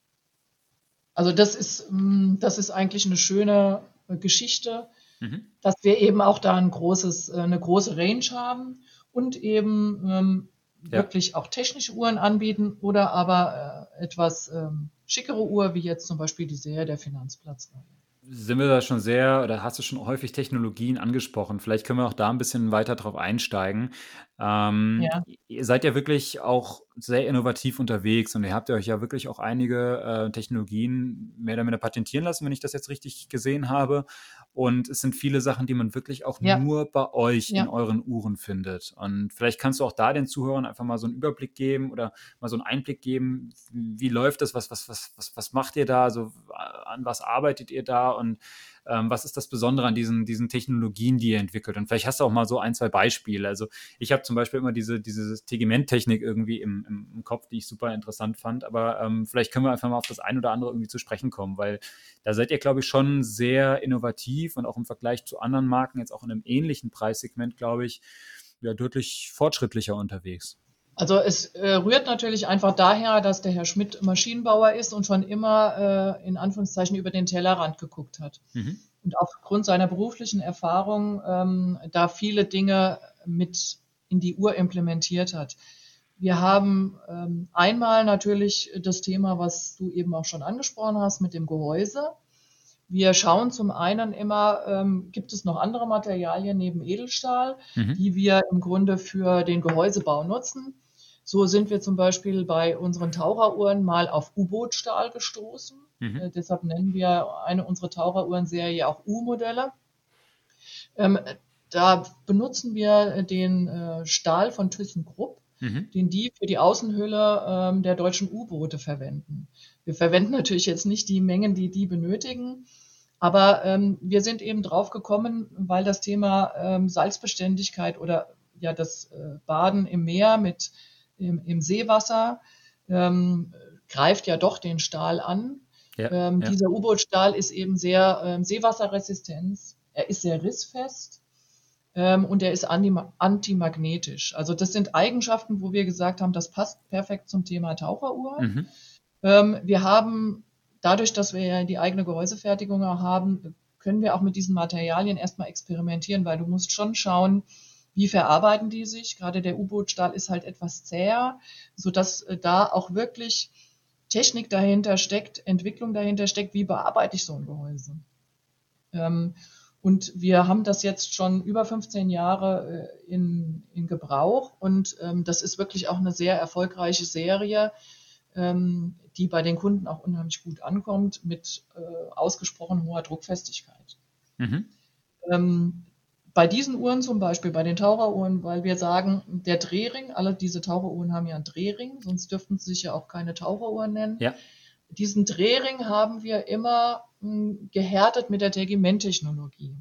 Also das ist, mm, das ist eigentlich eine schöne äh, Geschichte, mhm. dass wir eben auch da ein großes, äh, eine große Range haben und eben ähm, ja. wirklich auch technische Uhren anbieten oder aber äh, etwas ähm, schickere Uhr, wie jetzt zum Beispiel die Serie der Finanzplatzreihe sind wir da schon sehr, oder hast du schon häufig Technologien angesprochen? Vielleicht können wir auch da ein bisschen weiter drauf einsteigen. Ähm, ja. Ihr seid ja wirklich auch sehr innovativ unterwegs und ihr habt euch ja wirklich auch einige äh, Technologien mehr oder weniger patentieren lassen, wenn ich das jetzt richtig gesehen habe. Und es sind viele Sachen, die man wirklich auch ja. nur bei euch ja. in euren Uhren findet. Und vielleicht kannst du auch da den Zuhörern einfach mal so einen Überblick geben oder mal so einen Einblick geben, wie läuft das, was, was, was, was, was macht ihr da, also an was arbeitet ihr da und ähm, was ist das Besondere an diesen, diesen Technologien, die ihr entwickelt? Und vielleicht hast du auch mal so ein, zwei Beispiele. Also ich habe zum Beispiel immer diese, diese Tegimenttechnik irgendwie im, im, im, Kopf, die ich super interessant fand. Aber ähm, vielleicht können wir einfach mal auf das ein oder andere irgendwie zu sprechen kommen, weil da seid ihr, glaube ich, schon sehr innovativ und auch im Vergleich zu anderen Marken, jetzt auch in einem ähnlichen Preissegment, glaube ich, ja, deutlich fortschrittlicher unterwegs. Also es äh, rührt natürlich einfach daher, dass der Herr Schmidt Maschinenbauer ist und schon immer äh, in Anführungszeichen über den Tellerrand geguckt hat. Mhm. Und aufgrund seiner beruflichen Erfahrung ähm, da viele Dinge mit in die Uhr implementiert hat. Wir haben ähm, einmal natürlich das Thema, was du eben auch schon angesprochen hast, mit dem Gehäuse. Wir schauen zum einen immer, ähm, gibt es noch andere Materialien neben Edelstahl, mhm. die wir im Grunde für den Gehäusebau nutzen. So sind wir zum Beispiel bei unseren Taucheruhren mal auf U-Boot-Stahl gestoßen. Mhm. Äh, deshalb nennen wir eine unserer Taucheruhrenserie auch U-Modelle. Ähm, da benutzen wir den äh, Stahl von ThyssenKrupp, mhm. den die für die Außenhülle ähm, der deutschen U-Boote verwenden. Wir verwenden natürlich jetzt nicht die Mengen, die die benötigen, aber ähm, wir sind eben drauf gekommen, weil das Thema ähm, Salzbeständigkeit oder ja das äh, Baden im Meer mit im, im Seewasser ähm, greift ja doch den Stahl an. Ja, ähm, ja. Dieser U-Boot-Stahl ist eben sehr ähm, seewasserresistent. Er ist sehr rissfest ähm, und er ist antimagnetisch. Also das sind Eigenschaften, wo wir gesagt haben, das passt perfekt zum Thema Taucheruhr. Mhm. Ähm, wir haben dadurch, dass wir ja die eigene Gehäusefertigung haben, können wir auch mit diesen Materialien erstmal experimentieren, weil du musst schon schauen, wie verarbeiten die sich? Gerade der U-Boot-Stahl ist halt etwas zäher, sodass äh, da auch wirklich Technik dahinter steckt, Entwicklung dahinter steckt, wie bearbeite ich so ein Gehäuse. Ähm, Und wir haben das jetzt schon über 15 Jahre äh, in, in Gebrauch und ähm, das ist wirklich auch eine sehr erfolgreiche Serie, ähm, die bei den Kunden auch unheimlich gut ankommt mit äh, ausgesprochen hoher Druckfestigkeit. Mhm. Bei diesen Uhren zum Beispiel, bei den Taucheruhren, weil wir sagen, der Drehring, alle diese Taucheruhren haben ja einen Drehring, sonst dürften sie sich ja auch keine Taucheruhren nennen. Ja. Diesen Drehring haben wir immer mh, hm, gehärtet mit der Tegimenttechnologie.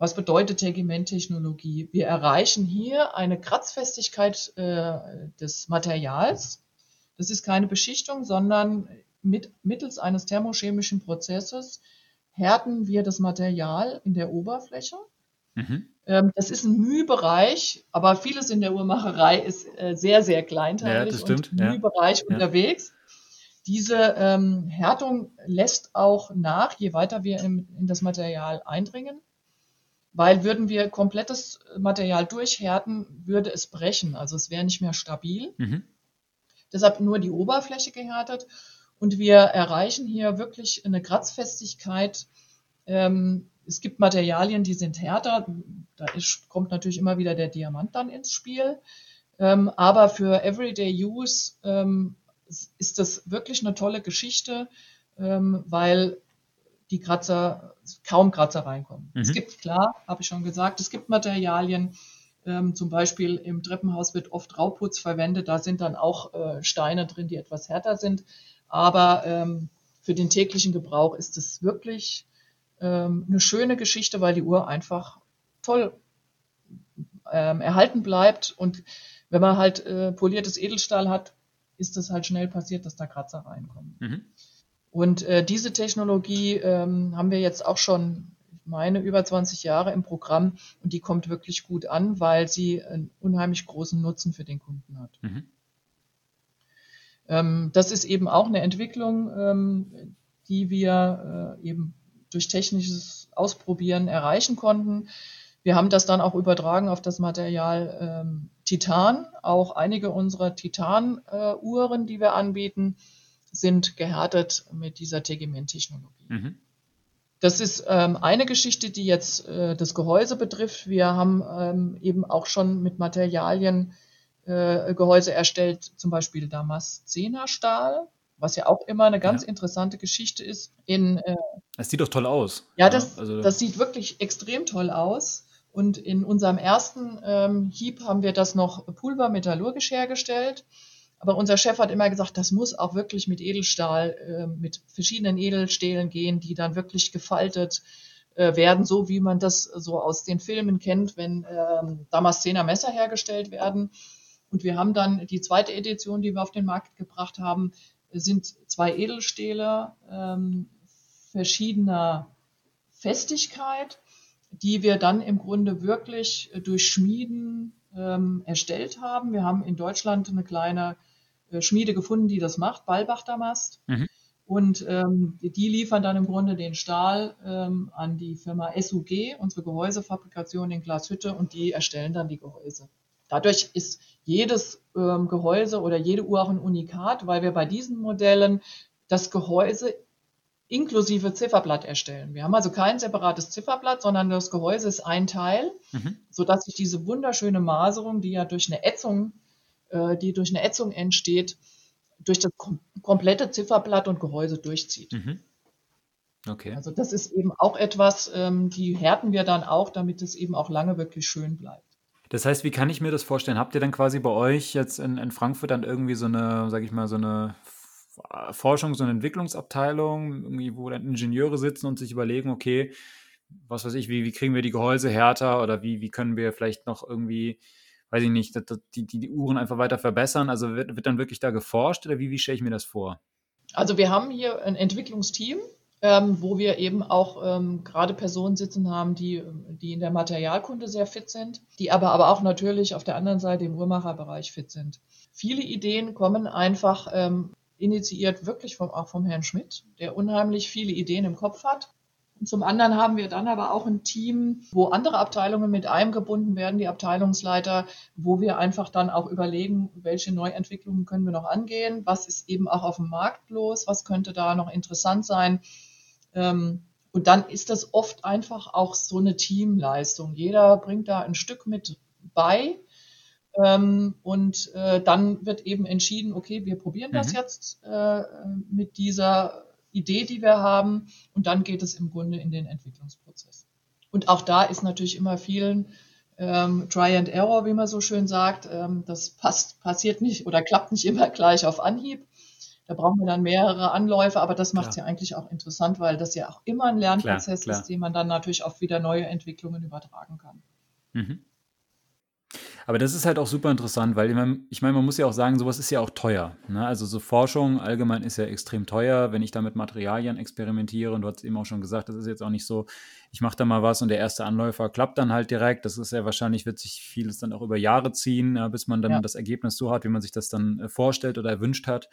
Was bedeutet Tegimenttechnologie? Wir erreichen hier eine Kratzfestigkeit äh, des Materials. Das ist keine Beschichtung, sondern mit, mittels eines thermochemischen Prozesses härten wir das Material in der Oberfläche. Mhm. Ähm, das ist ein Mühbereich, aber vieles in der Uhrmacherei ist äh, sehr, sehr kleinteilig ja, und Mühbereich ja. unterwegs. Diese ähm, Härtung lässt auch nach, je weiter wir in, in das Material eindringen. Weil würden wir komplettes Material durchhärten, würde es brechen. Also es wäre nicht mehr stabil. Mhm. Deshalb nur die Oberfläche gehärtet. Und wir erreichen hier wirklich eine Kratzfestigkeit. Ähm, es gibt Materialien, die sind härter. Da ist, kommt natürlich immer wieder der Diamant dann ins Spiel. Ähm, aber für Everyday Use ähm, ist das wirklich eine tolle Geschichte, ähm, weil die Kratzer, kaum Kratzer reinkommen. Mhm. Es gibt, klar, habe ich schon gesagt, es gibt Materialien, ähm, zum Beispiel im Treppenhaus wird oft Rauputz verwendet, da sind dann auch äh, Steine drin, die etwas härter sind. Aber ähm, für den täglichen Gebrauch ist es wirklich ähm, eine schöne Geschichte, weil die Uhr einfach toll ähm, erhalten bleibt. Und wenn man halt äh, poliertes Edelstahl hat, ist es halt schnell passiert, dass da Kratzer reinkommen. Mhm. Und äh, diese Technologie ähm, haben wir jetzt auch schon, ich meine, über 20 Jahre im Programm und die kommt wirklich gut an, weil sie einen unheimlich großen Nutzen für den Kunden hat. Mhm. Ähm, das ist eben auch eine Entwicklung, ähm, die wir äh, eben durch technisches Ausprobieren erreichen konnten. Wir haben das dann auch übertragen auf das Material ähm, Titan. Auch einige unserer Titan-Uhren, äh, die wir anbieten, sind gehärtet mit dieser Tegiment-Technologie. Mhm. Das ist ähm, eine Geschichte, die jetzt äh, das Gehäuse betrifft. Wir haben ähm, eben auch schon mit Materialien äh, Gehäuse erstellt, zum Beispiel Damaszener-Stahl, was ja auch immer eine ganz ja. interessante Geschichte ist. In, äh, das sieht doch toll aus. Ja, das, ja, also, das sieht wirklich extrem toll aus. Und in unserem ersten ähm, Hieb haben wir das noch pulvermetallurgisch hergestellt. Aber unser Chef hat immer gesagt, das muss auch wirklich mit Edelstahl, äh, mit verschiedenen Edelstählen gehen, die dann wirklich gefaltet äh, werden, so wie man das so aus den Filmen kennt, wenn ähm, Damaszener Messer hergestellt werden. Und wir haben dann die zweite Edition, die wir auf den Markt gebracht haben, sind zwei Edelstähle ähm, verschiedener Festigkeit die wir dann im Grunde wirklich äh, durch Schmieden ähm, erstellt haben. Wir haben in Deutschland eine kleine äh, Schmiede gefunden, die das macht, Ballbach-Damast. Mhm. Und ähm, die liefern dann im Grunde den Stahl ähm, an die Firma SUG, unsere Gehäusefabrikation in Glashütte, und die erstellen dann die Gehäuse. Dadurch ist jedes ähm, Gehäuse oder jede Uhr auch ein Unikat, weil wir bei diesen Modellen das Gehäuse inklusive Zifferblatt erstellen. Wir haben also kein separates Zifferblatt, sondern das Gehäuse ist ein Teil, mhm. sodass sich diese wunderschöne Maserung, die ja durch eine Ätzung, äh, die durch eine Ätzung entsteht, durch das kom komplette Zifferblatt und Gehäuse durchzieht. Mhm. Okay. Also das ist eben auch etwas, ähm, die härten wir dann auch, damit es eben auch lange wirklich schön bleibt. Das heißt, wie kann ich mir das vorstellen? Habt ihr dann quasi bei euch jetzt in, in Frankfurt dann irgendwie so eine, sag ich mal, so eine Forschungs- und Entwicklungsabteilung, irgendwie, wo dann Ingenieure sitzen und sich überlegen, okay, was weiß ich, wie, wie kriegen wir die Gehäuse härter oder wie, wie können wir vielleicht noch irgendwie, weiß ich nicht, die, die, die Uhren einfach weiter verbessern? Also wird, wird dann wirklich da geforscht oder wie, wie stelle ich mir das vor? Also wir haben hier ein Entwicklungsteam, ähm, wo wir eben auch ähm, gerade Personen sitzen haben, die, die in der Materialkunde sehr fit sind, die aber, aber auch natürlich auf der anderen Seite im Uhrmacherbereich fit sind. Viele Ideen kommen einfach ähm, initiiert wirklich vom, auch vom Herrn Schmidt, der unheimlich viele Ideen im Kopf hat. Und zum anderen haben wir dann aber auch ein Team, wo andere Abteilungen mit eingebunden werden, die Abteilungsleiter, wo wir einfach dann auch überlegen, welche Neuentwicklungen können wir noch angehen, was ist eben auch auf dem Markt los, was könnte da noch interessant sein. Ähm, Und dann ist das oft einfach auch so eine Teamleistung. Jeder bringt da ein Stück mit bei. Ähm, und äh, dann wird eben entschieden, okay, wir probieren das mhm. jetzt äh, mit dieser Idee, die wir haben. Und dann geht es im Grunde in den Entwicklungsprozess. Und auch da ist natürlich immer vielen ähm, Try and Error, wie man so schön sagt. Ähm, das passt, passiert nicht oder klappt nicht immer gleich auf Anhieb. Da brauchen wir dann mehrere Anläufe, aber das macht es ja eigentlich auch interessant, weil das ja auch immer ein Lernprozess klar, klar. ist, den man dann natürlich auf wieder neue Entwicklungen übertragen kann. Mhm. Aber das ist halt auch super interessant, weil ich meine, man muss ja auch sagen, sowas ist ja auch teuer. Ne? Also so Forschung allgemein ist ja extrem teuer, wenn ich da mit Materialien experimentiere. Und du hast eben auch schon gesagt, das ist jetzt auch nicht so, ich mache da mal was und der erste Anläufer klappt dann halt direkt. Das ist ja wahrscheinlich, wird sich vieles dann auch über Jahre ziehen, bis man dann ja. das Ergebnis so hat, wie man sich das dann äh, vorstellt oder erwünscht hat.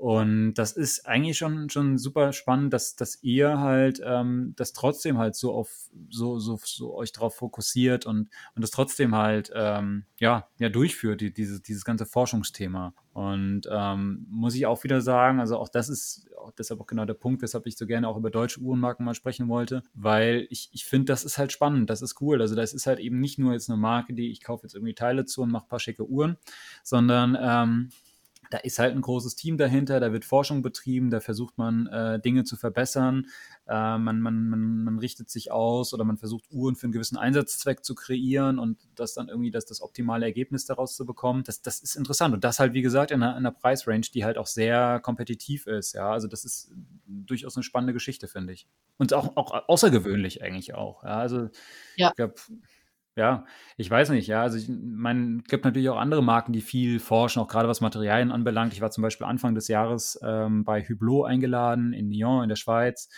Und das ist eigentlich schon, schon super spannend, dass, dass ihr halt ähm, das trotzdem halt so auf so, so, so euch drauf fokussiert und, und das trotzdem halt ähm, ja, ja durchführt, die, dieses, dieses ganze Forschungsthema. Und ähm, muss ich auch wieder sagen, also auch das ist auch deshalb auch genau der Punkt, weshalb ich so gerne auch über deutsche Uhrenmarken mal sprechen wollte, weil ich, ich finde, das ist halt spannend, das ist cool. Also das ist halt eben nicht nur jetzt eine Marke, die ich kaufe jetzt irgendwie Teile zu und mache ein paar schicke Uhren, sondern ähm, da ist halt ein großes Team dahinter, da wird Forschung betrieben, da versucht man äh, Dinge zu verbessern, äh, man, man, man, man richtet sich aus oder man versucht Uhren für einen gewissen Einsatzzweck zu kreieren und das dann irgendwie das, das optimale Ergebnis daraus zu bekommen. Das, das ist interessant und das halt, wie gesagt, in einer, in einer Preisrange, die halt auch sehr kompetitiv ist. Ja, also das ist durchaus eine spannende Geschichte, finde ich. Und auch, auch außergewöhnlich eigentlich auch. Ja, also ja. ich glaube, ja, ich weiß nicht, ja. Also ich meine, es gibt natürlich auch andere Marken, die viel forschen, auch gerade was Materialien anbelangt. Ich war zum Beispiel Anfang des Jahres ähm, bei Hublot eingeladen in Lyon in der Schweiz.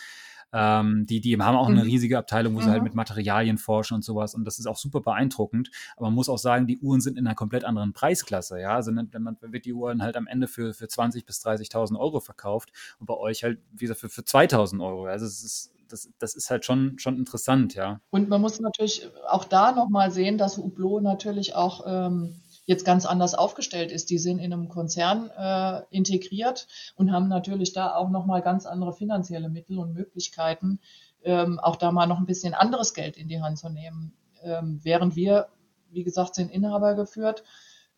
Ähm, die, die haben auch eine mhm. riesige Abteilung, wo mhm. sie halt mhm. mit Materialien forschen und sowas. Und das ist auch super beeindruckend. Aber man muss auch sagen, die Uhren sind in einer komplett anderen Preisklasse. Ja, also dann wird die Uhren halt am Ende für, für 20.000 bis 30.000 Euro verkauft und bei euch halt, wie gesagt, für, für 2.000 Euro. Also es ist das, das ist halt schon, schon interessant, ja. Und man muss natürlich auch da nochmal sehen, dass Hublot natürlich auch ähm, jetzt ganz anders aufgestellt ist. Die sind in einem Konzern äh, integriert und haben natürlich da auch nochmal ganz andere finanzielle Mittel und Möglichkeiten, ähm, auch da mal noch ein bisschen anderes Geld in die Hand zu nehmen. Ähm, während wir, wie gesagt, sind Inhaber geführt.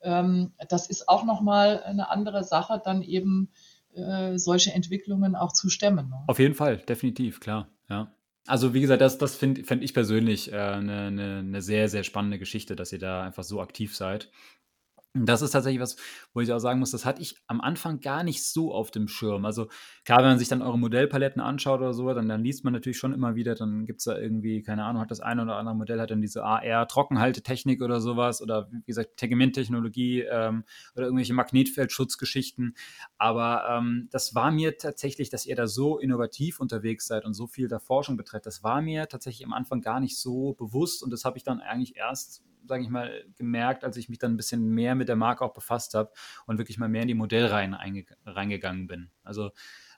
Ähm, das ist auch nochmal eine andere Sache, dann eben äh, solche Entwicklungen auch zu stemmen. Ne? Auf jeden Fall, definitiv, klar. Ja. Also wie gesagt, das, das finde find ich persönlich eine äh, ne, ne, ne sehr, sehr spannende Geschichte, dass ihr da einfach so aktiv seid. Das ist tatsächlich was, wo ich auch sagen muss, das hatte ich am Anfang gar nicht so auf dem Schirm. Also klar, wenn man sich dann eure Modellpaletten anschaut oder so, dann, dann liest man natürlich schon immer wieder, dann gibt es da irgendwie, keine Ahnung, hat das eine oder andere Modell hat dann diese AR-Trockenhaltetechnik oder sowas oder wie gesagt, Tegimenttechnologie ähm, oder irgendwelche Magnetfeldschutzgeschichten. Aber ähm, das war mir tatsächlich, dass ihr da so innovativ unterwegs seid und so viel der Forschung betrifft, das war mir tatsächlich am Anfang gar nicht so bewusst und das habe ich dann eigentlich erst sage ich mal, gemerkt, als ich mich dann ein bisschen mehr mit der Marke auch befasst habe und wirklich mal mehr in die Modellreihen reingegangen bin. Also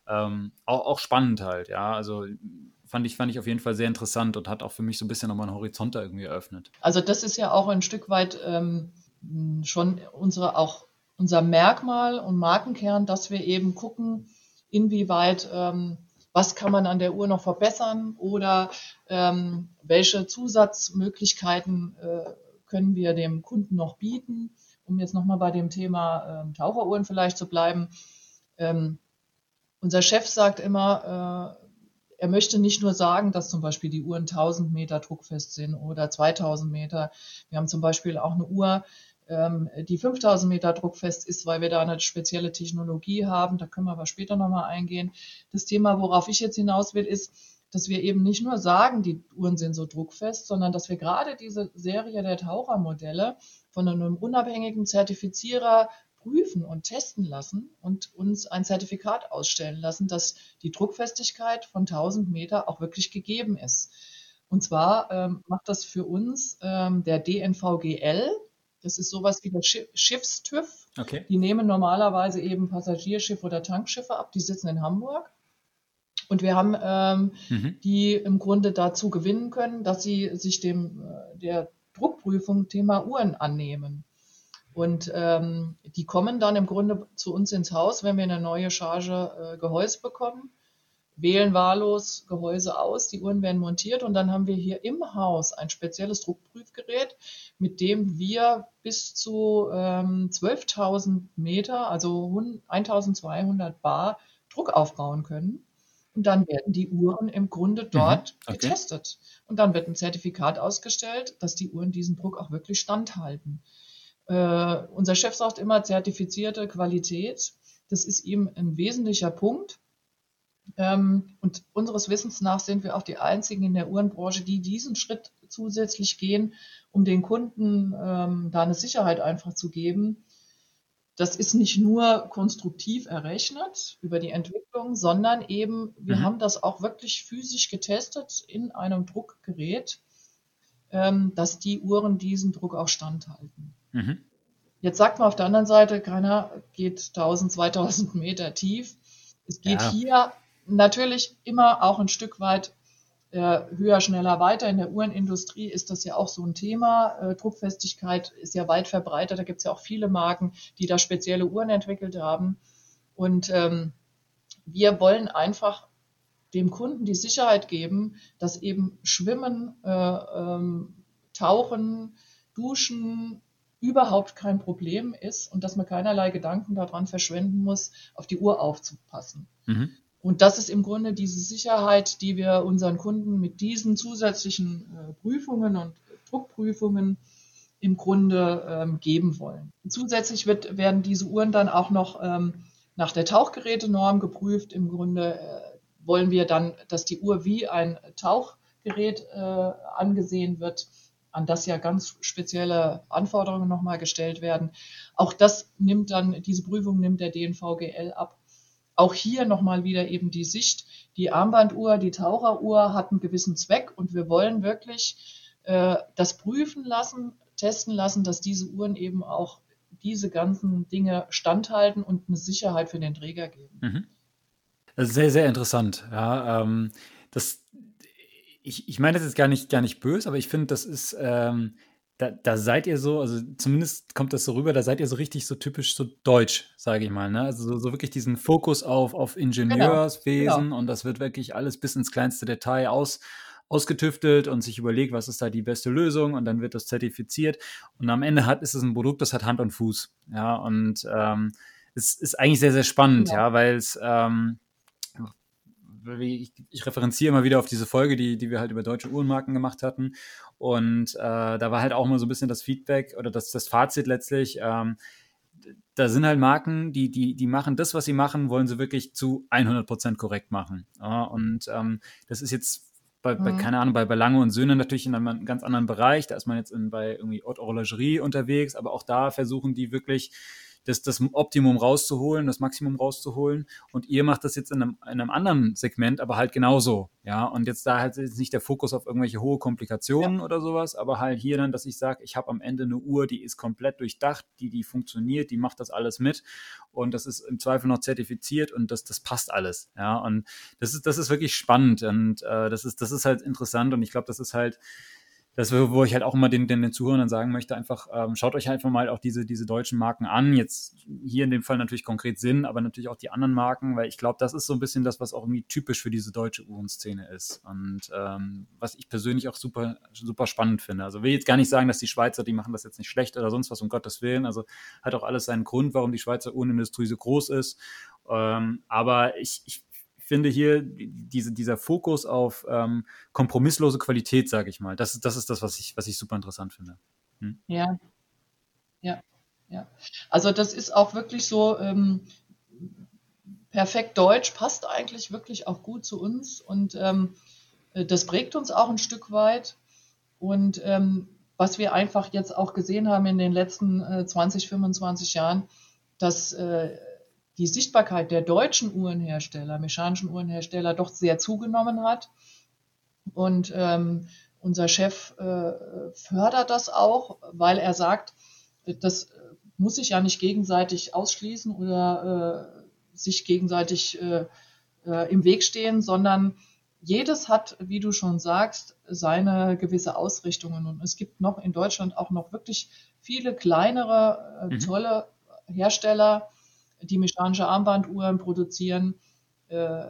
ähm, auch, auch spannend halt, ja. Also fand ich, fand ich auf jeden Fall sehr interessant und hat auch für mich so ein bisschen nochmal einen Horizont da irgendwie eröffnet. Also das ist ja auch ein Stück weit ähm, schon unsere auch unser Merkmal und Markenkern, dass wir eben gucken, inwieweit ähm, was kann man an der Uhr noch verbessern oder ähm, welche Zusatzmöglichkeiten äh, können wir dem Kunden noch bieten? Um jetzt nochmal bei dem Thema ähm, Taucheruhren vielleicht zu bleiben. Ähm, unser Chef sagt immer, äh, er möchte nicht nur sagen, dass zum Beispiel die Uhren 1000 Meter druckfest sind oder 2000 Meter. Wir haben zum Beispiel auch eine Uhr, ähm, die 5000 Meter druckfest ist, weil wir da eine spezielle Technologie haben. Da können wir aber später nochmal eingehen. Das Thema, worauf ich jetzt hinaus will, ist, dass wir eben nicht nur sagen, die Uhren sind so druckfest, sondern dass wir gerade diese Serie der Tauchermodelle von einem unabhängigen Zertifizierer prüfen und testen lassen und uns ein Zertifikat ausstellen lassen, dass die Druckfestigkeit von 1000 Meter auch wirklich gegeben ist. Und zwar ähm, macht das für uns ähm, der DNVGL. Das ist sowas wie der Schiffstüv. Okay. Die nehmen normalerweise eben Passagierschiff oder Tankschiffe ab. Die sitzen in Hamburg. Und wir haben ähm, mhm. die im Grunde dazu gewinnen können, dass sie sich dem äh, der Druckprüfung Thema Uhren annehmen. Und ähm, die kommen dann im Grunde zu uns ins Haus, wenn wir eine neue Charge äh, Gehäuse bekommen wählen wahllos Gehäuse aus, die Uhren werden montiert und dann haben wir hier im Haus ein spezielles Druckprüfgerät, mit dem wir bis zu ähm, 12.000 Meter, also 1200 Bar Druck aufbauen können. Und dann werden die Uhren im Grunde mhm, dort mhm, okay. getestet. Und dann wird ein Zertifikat ausgestellt, dass die Uhren diesen Druck auch wirklich standhalten. Äh, unser Chef sagt immer zertifizierte Qualität. Das ist ihm ein wesentlicher Punkt. Ähm, und unseres Wissens nach sind wir auch die einzigen in der Uhrenbranche, die diesen Schritt zusätzlich gehen, um den Kunden ähm, da eine Sicherheit einfach zu geben. Das ist nicht nur konstruktiv errechnet über die Entwicklung, sondern eben, wir mhm. haben das auch wirklich physisch getestet in einem Druckgerät, ähm, dass die Uhren diesen Druck auch standhalten. Mhm. Jetzt sagt man auf der anderen Seite, keiner geht 1000, 2000 Meter tief. Es geht ja. hier natürlich immer auch ein Stück weit äh, höher, schneller, weiter. In der Uhrenindustrie ist das ja auch so ein Thema. Äh, Druckfestigkeit ist ja weit verbreitet. Da gibt es ja auch viele Marken, die da spezielle Uhren entwickelt haben. Und ähm, wir wollen einfach dem Kunden die Sicherheit geben, dass eben Schwimmen, äh, ähm, Tauchen, Duschen überhaupt kein Problem ist und dass man keinerlei Gedanken daran verschwenden muss, auf die Uhr aufzupassen. Mhm. Und das ist im Grunde diese Sicherheit, die wir unseren Kunden mit diesen zusätzlichen äh, Prüfungen und Druckprüfungen im Grunde ähm, geben wollen. Zusätzlich wird, werden diese Uhren dann auch noch ähm, nach der Tauchgerätenorm geprüft. Im Grunde äh, wollen wir dann, dass die Uhr wie ein Tauchgerät äh, angesehen wird, an das ja ganz spezielle Anforderungen nochmal gestellt werden. Auch das nimmt dann, diese Prüfung nimmt der DNVGL ab. Auch hier nochmal wieder eben die Sicht, die Armbanduhr, die Taucheruhr hat einen gewissen Zweck und wir wollen wirklich äh, das prüfen lassen, testen lassen, dass diese Uhren eben auch diese ganzen Dinge standhalten und eine Sicherheit für den Träger geben. Mhm. sehr, sehr interessant. Ja, ähm, das, ich, ich meine das jetzt gar nicht, gar nicht böse, aber ich finde, das ist, ähm, da, da seid ihr so, also zumindest kommt das so rüber, da seid ihr so richtig so typisch so deutsch, sage ich mal. Ne? Also so, so wirklich diesen Fokus auf, auf genau, Ingenieurswesen genau. und das wird wirklich alles bis ins kleinste Detail aus, ausgetüftelt und sich überlegt, was ist da die beste Lösung und dann wird das zertifiziert und am Ende hat ist es ein Produkt, das hat Hand und Fuß. Ja, und ähm, es ist eigentlich sehr, sehr spannend, ja, ja weil es ähm, ich, ich, referenziere immer wieder auf diese Folge, die, die wir halt über deutsche Uhrenmarken gemacht hatten. Und äh, da war halt auch mal so ein bisschen das Feedback oder das, das Fazit letztlich. Ähm, da sind halt Marken, die, die, die machen das, was sie machen, wollen sie wirklich zu 100% korrekt machen. Ja, und ähm, das ist jetzt bei, bei, mhm. keine Ahnung, bei, bei Lange und Söhne natürlich in einem ganz anderen Bereich. Da ist man jetzt in, bei irgendwie Haute Horlogerie unterwegs, aber auch da versuchen die wirklich das, das Optimum rauszuholen, das Maximum rauszuholen. Und ihr macht das jetzt in einem, in einem anderen Segment, aber halt genauso. Ja, und jetzt da halt nicht der Fokus auf irgendwelche hohe Komplikationen ja. oder sowas, aber halt hier dann, dass ich sage, ich habe am Ende eine Uhr, die ist komplett durchdacht, die, die funktioniert, die macht das alles mit und das ist im Zweifel noch zertifiziert und das, das passt alles. Ja, und das ist, das ist wirklich spannend und äh, das ist, das ist halt interessant und ich glaube, das ist halt, das, wo ich halt auch immer den, den, den Zuhörern sagen möchte, einfach ähm, schaut euch einfach mal auch diese, diese deutschen Marken an. Jetzt hier in dem Fall natürlich konkret Sinn, aber natürlich auch die anderen Marken, weil ich glaube, das ist so ein bisschen das, was auch irgendwie typisch für diese deutsche Uhrenszene ist. Und ähm, was ich persönlich auch super, super spannend finde. Also will jetzt gar nicht sagen, dass die Schweizer, die machen das jetzt nicht schlecht oder sonst was, um Gottes Willen. Also hat auch alles seinen Grund, warum die Schweizer Uhrenindustrie so groß ist. Ähm, aber ich, ich finde hier diese, dieser Fokus auf ähm, kompromisslose Qualität, sage ich mal, das, das ist das, was ich, was ich super interessant finde. Hm? Ja, ja, ja. Also das ist auch wirklich so ähm, perfekt deutsch, passt eigentlich wirklich auch gut zu uns und ähm, äh, das prägt uns auch ein Stück weit. Und ähm, was wir einfach jetzt auch gesehen haben in den letzten äh, 20, 25 Jahren, dass äh, die Sichtbarkeit der deutschen Uhrenhersteller, mechanischen Uhrenhersteller, doch sehr zugenommen hat. Und ähm, unser Chef äh, fördert das auch, weil er sagt, das muss sich ja nicht gegenseitig ausschließen oder äh, sich gegenseitig äh, äh, im Weg stehen, sondern jedes hat, wie du schon sagst, seine gewisse Ausrichtungen. Und es gibt noch in Deutschland auch noch wirklich viele kleinere, äh, mhm. tolle Hersteller, die mechanische Armbanduhren produzieren, äh,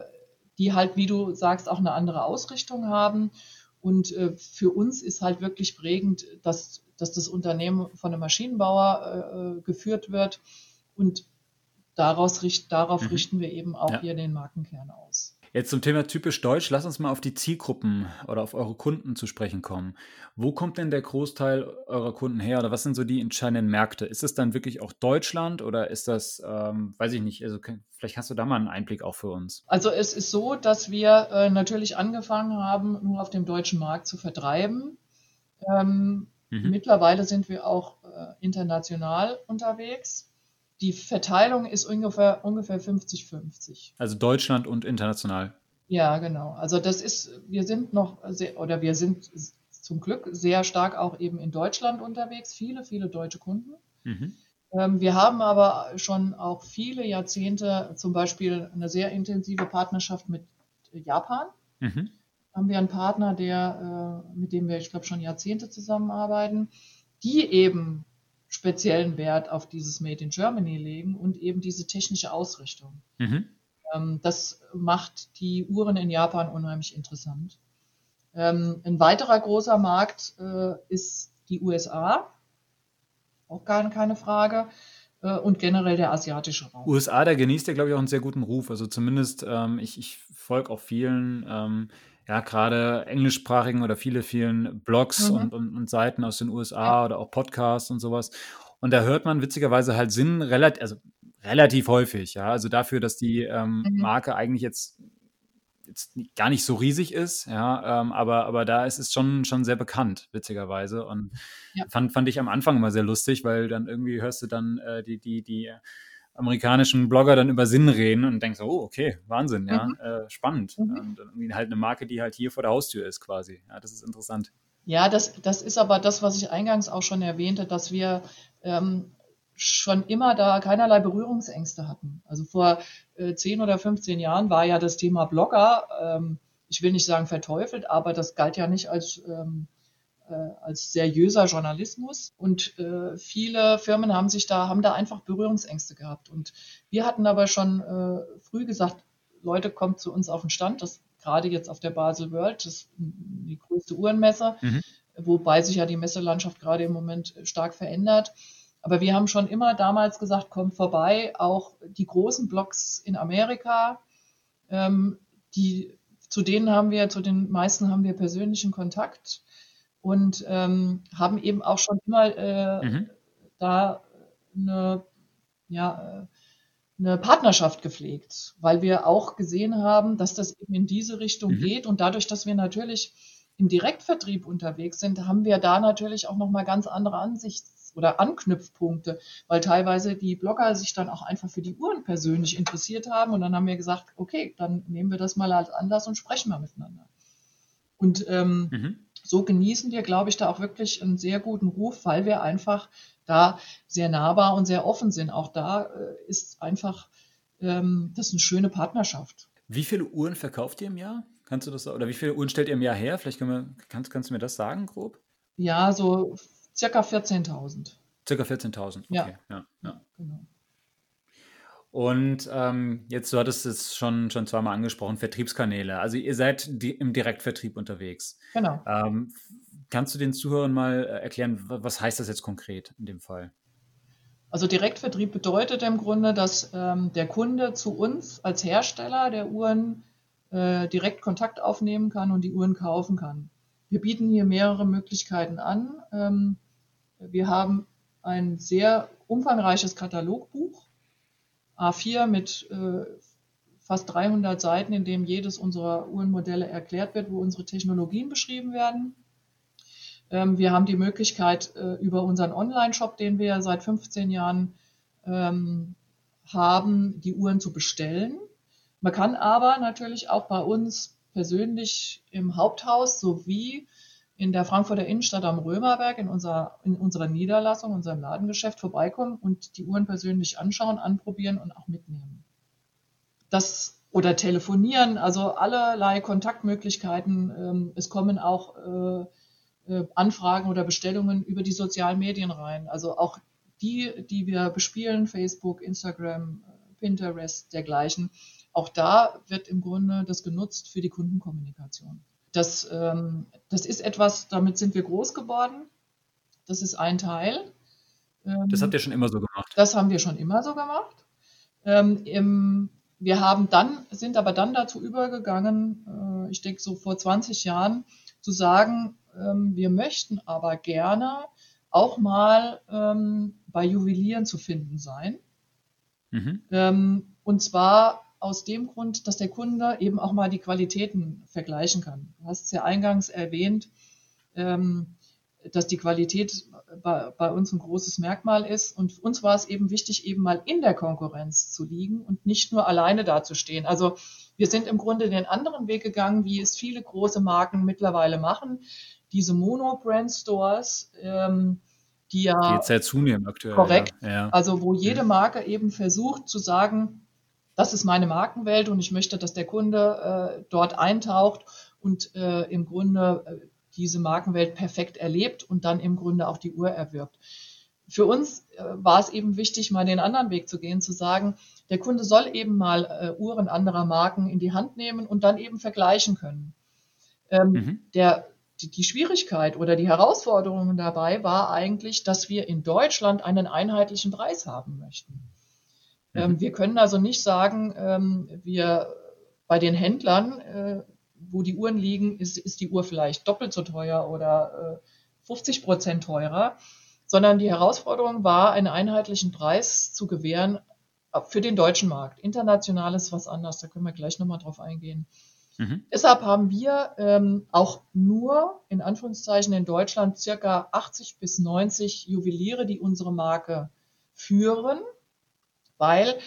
die halt, wie du sagst, auch eine andere Ausrichtung haben. Und äh, für uns ist halt wirklich prägend, dass, dass das Unternehmen von einem Maschinenbauer äh, geführt wird. Und daraus richt, darauf mhm. richten wir eben auch ja. hier den Markenkern aus. Jetzt zum Thema typisch deutsch, lass uns mal auf die Zielgruppen oder auf eure Kunden zu sprechen kommen. Wo kommt denn der Großteil eurer Kunden her oder was sind so die entscheidenden Märkte? Ist es dann wirklich auch Deutschland oder ist das, ähm, weiß ich nicht, also vielleicht hast du da mal einen Einblick auch für uns. Also es ist so, dass wir äh, natürlich angefangen haben, nur auf dem deutschen Markt zu vertreiben. Ähm, mhm. Mittlerweile sind wir auch äh, international unterwegs. Die Verteilung ist ungefähr, ungefähr 50-50. Also Deutschland und international. Ja, genau. Also das ist, wir sind noch sehr, oder wir sind zum Glück sehr stark auch eben in Deutschland unterwegs, viele, viele deutsche Kunden. Mhm. Ähm, wir haben aber schon auch viele Jahrzehnte zum Beispiel eine sehr intensive Partnerschaft mit Japan. Mhm. Haben wir einen Partner, der, äh, mit dem wir, ich glaube, schon Jahrzehnte zusammenarbeiten, die eben speziellen Wert auf dieses Made in Germany legen und eben diese technische Ausrichtung. Mhm. Ähm, das macht die Uhren in Japan unheimlich interessant. Ähm, ein weiterer großer Markt äh, ist die USA. Auch gar keine Frage. Äh, und generell der asiatische Raum. USA, da genießt ja, glaube ich, auch einen sehr guten Ruf. Also zumindest, ähm, ich, ich folge auch vielen ähm, ja, gerade englischsprachigen oder viele, vielen Blogs mhm. und, und, und, Seiten aus den USA oder auch Podcasts und sowas. Und da hört man witzigerweise halt Sinn relativ, also relativ häufig, ja. Also dafür, dass die ähm, mhm. Marke eigentlich jetzt, jetzt gar nicht so riesig ist, ja, ähm, aber, aber da ist es schon, schon sehr bekannt, witzigerweise. Und ja. fand, fand ich am Anfang immer sehr lustig, weil dann irgendwie hörst du dann äh, die, die, die amerikanischen Blogger dann über Sinn reden und denkst, oh, okay, Wahnsinn, ja, mhm. äh, spannend. Mhm. Und irgendwie halt eine Marke, die halt hier vor der Haustür ist quasi. Ja, das ist interessant. Ja, das, das ist aber das, was ich eingangs auch schon erwähnte, dass wir ähm, schon immer da keinerlei Berührungsängste hatten. Also vor äh, 10 oder 15 Jahren war ja das Thema Blogger, ähm, ich will nicht sagen verteufelt, aber das galt ja nicht als ähm, äh, als seriöser Journalismus. Und äh, viele Firmen haben sich da, haben da einfach Berührungsängste gehabt. Und wir hatten aber schon äh, früh gesagt, Leute, kommt zu uns auf den Stand. Das gerade jetzt auf der Basel World, das ist die größte Uhrenmesse, mhm. wobei sich ja die Messelandschaft gerade im Moment stark verändert. Aber wir haben schon immer damals gesagt, kommt vorbei, auch die großen Blogs in Amerika, ähm, die, zu denen haben wir, zu den meisten haben wir persönlichen Kontakt und ähm, haben eben auch schon immer äh, mhm. da eine, ja, eine Partnerschaft gepflegt, weil wir auch gesehen haben, dass das eben in diese Richtung mhm. geht und dadurch, dass wir natürlich im Direktvertrieb unterwegs sind, haben wir da natürlich auch noch mal ganz andere Ansichts- oder Anknüpfpunkte, weil teilweise die Blogger sich dann auch einfach für die Uhren persönlich interessiert haben und dann haben wir gesagt, okay, dann nehmen wir das mal als Anlass und sprechen mal miteinander. Und ähm, mhm so genießen wir, glaube ich, da auch wirklich einen sehr guten Ruf, weil wir einfach da sehr nahbar und sehr offen sind. Auch da äh, ist einfach ähm, das eine schöne Partnerschaft. Wie viele Uhren verkauft ihr im Jahr? Kannst du das oder wie viele Uhren stellt ihr im Jahr her? Vielleicht wir, kannst, kannst du mir das sagen, grob? Ja, so circa 14.000. Circa 14.000, okay. Ja. Ja, ja. Genau. Und ähm, jetzt, du hattest es schon, schon zweimal angesprochen, Vertriebskanäle. Also ihr seid die, im Direktvertrieb unterwegs. Genau. Ähm, kannst du den Zuhörern mal äh, erklären, was heißt das jetzt konkret in dem Fall? Also Direktvertrieb bedeutet im Grunde, dass ähm, der Kunde zu uns als Hersteller der Uhren äh, direkt Kontakt aufnehmen kann und die Uhren kaufen kann. Wir bieten hier mehrere Möglichkeiten an. Ähm, wir haben ein sehr umfangreiches Katalogbuch A4 mit äh, fast 300 Seiten, in dem jedes unserer Uhrenmodelle erklärt wird, wo unsere Technologien beschrieben werden. Ähm, wir haben die Möglichkeit, äh, über unseren Online-Shop, den wir seit 15 Jahren ähm, haben, die Uhren zu bestellen. Man kann aber natürlich auch bei uns persönlich im Haupthaus sowie in der Frankfurter Innenstadt am Römerberg in, unserer, in unserer Niederlassung, unserem Ladengeschäft vorbeikommen und die Uhren persönlich anschauen, anprobieren und auch mitnehmen. Das oder telefonieren, also allerlei Kontaktmöglichkeiten. Ähm, es kommen auch äh, äh, Anfragen oder Bestellungen über die sozialen Medien rein. Also auch die, die wir bespielen, Facebook, Instagram, Pinterest, dergleichen. auch da wird im Grunde das genutzt für die Kundenkommunikation. Das, ähm, das ist etwas, damit sind wir groß geworden. Das ist ein Teil. Ähm, das habt ihr schon immer so gemacht? Das haben wir schon immer so gemacht. Ähm, im, wir haben dann, sind aber dann dazu übergegangen, äh, ich denke so vor 20 Jahren, zu sagen, ähm, wir möchten aber gerne auch mal ähm, bei Juwelieren zu finden sein. Mhm. Ähm, und zwar aus dem Grund, dass der Kunde eben auch mal die Qualitäten vergleichen kann. Du hast es ja eingangs erwähnt, ähm, dass die Qualität bei, bei, uns ein großes Merkmal ist. Und uns war es eben wichtig, eben mal in der Konkurrenz zu liegen und nicht nur alleine dazustehen. Also wir sind im Grunde den anderen Weg gegangen, wie es viele große Marken mittlerweile machen. Diese Mono-Brand-Stores, ähm, die ja. Die jetzt sehr zunehmen aktuell. Korrekt. Ja. Ja. Also wo jede Marke eben versucht zu sagen, das ist meine Markenwelt und ich möchte, dass der Kunde äh, dort eintaucht und äh, im Grunde äh, diese Markenwelt perfekt erlebt und dann im Grunde auch die Uhr erwirbt. Für uns äh, war es eben wichtig, mal den anderen Weg zu gehen, zu sagen, der Kunde soll eben mal äh, Uhren anderer Marken in die Hand nehmen und dann eben vergleichen können. Ähm, mhm. der, die, die Schwierigkeit oder die Herausforderung dabei war eigentlich, dass wir in Deutschland einen einheitlichen Preis haben möchten. Ähm, mhm. wir können also nicht sagen, ähm, wir bei den Händlern, äh, wo die Uhren liegen, ist, ist die Uhr vielleicht doppelt so teuer oder 50 äh, Prozent teurer, sondern die Herausforderung war, einen einheitlichen Preis zu gewähren äh, für den deutschen Markt. International ist was anderes, da können wir gleich nochmal drauf eingehen. Mhm. Deshalb haben wir ähm, auch nur in Anführungszeichen in Deutschland circa 80 bis 90 Juweliere, die unsere Marke führen weil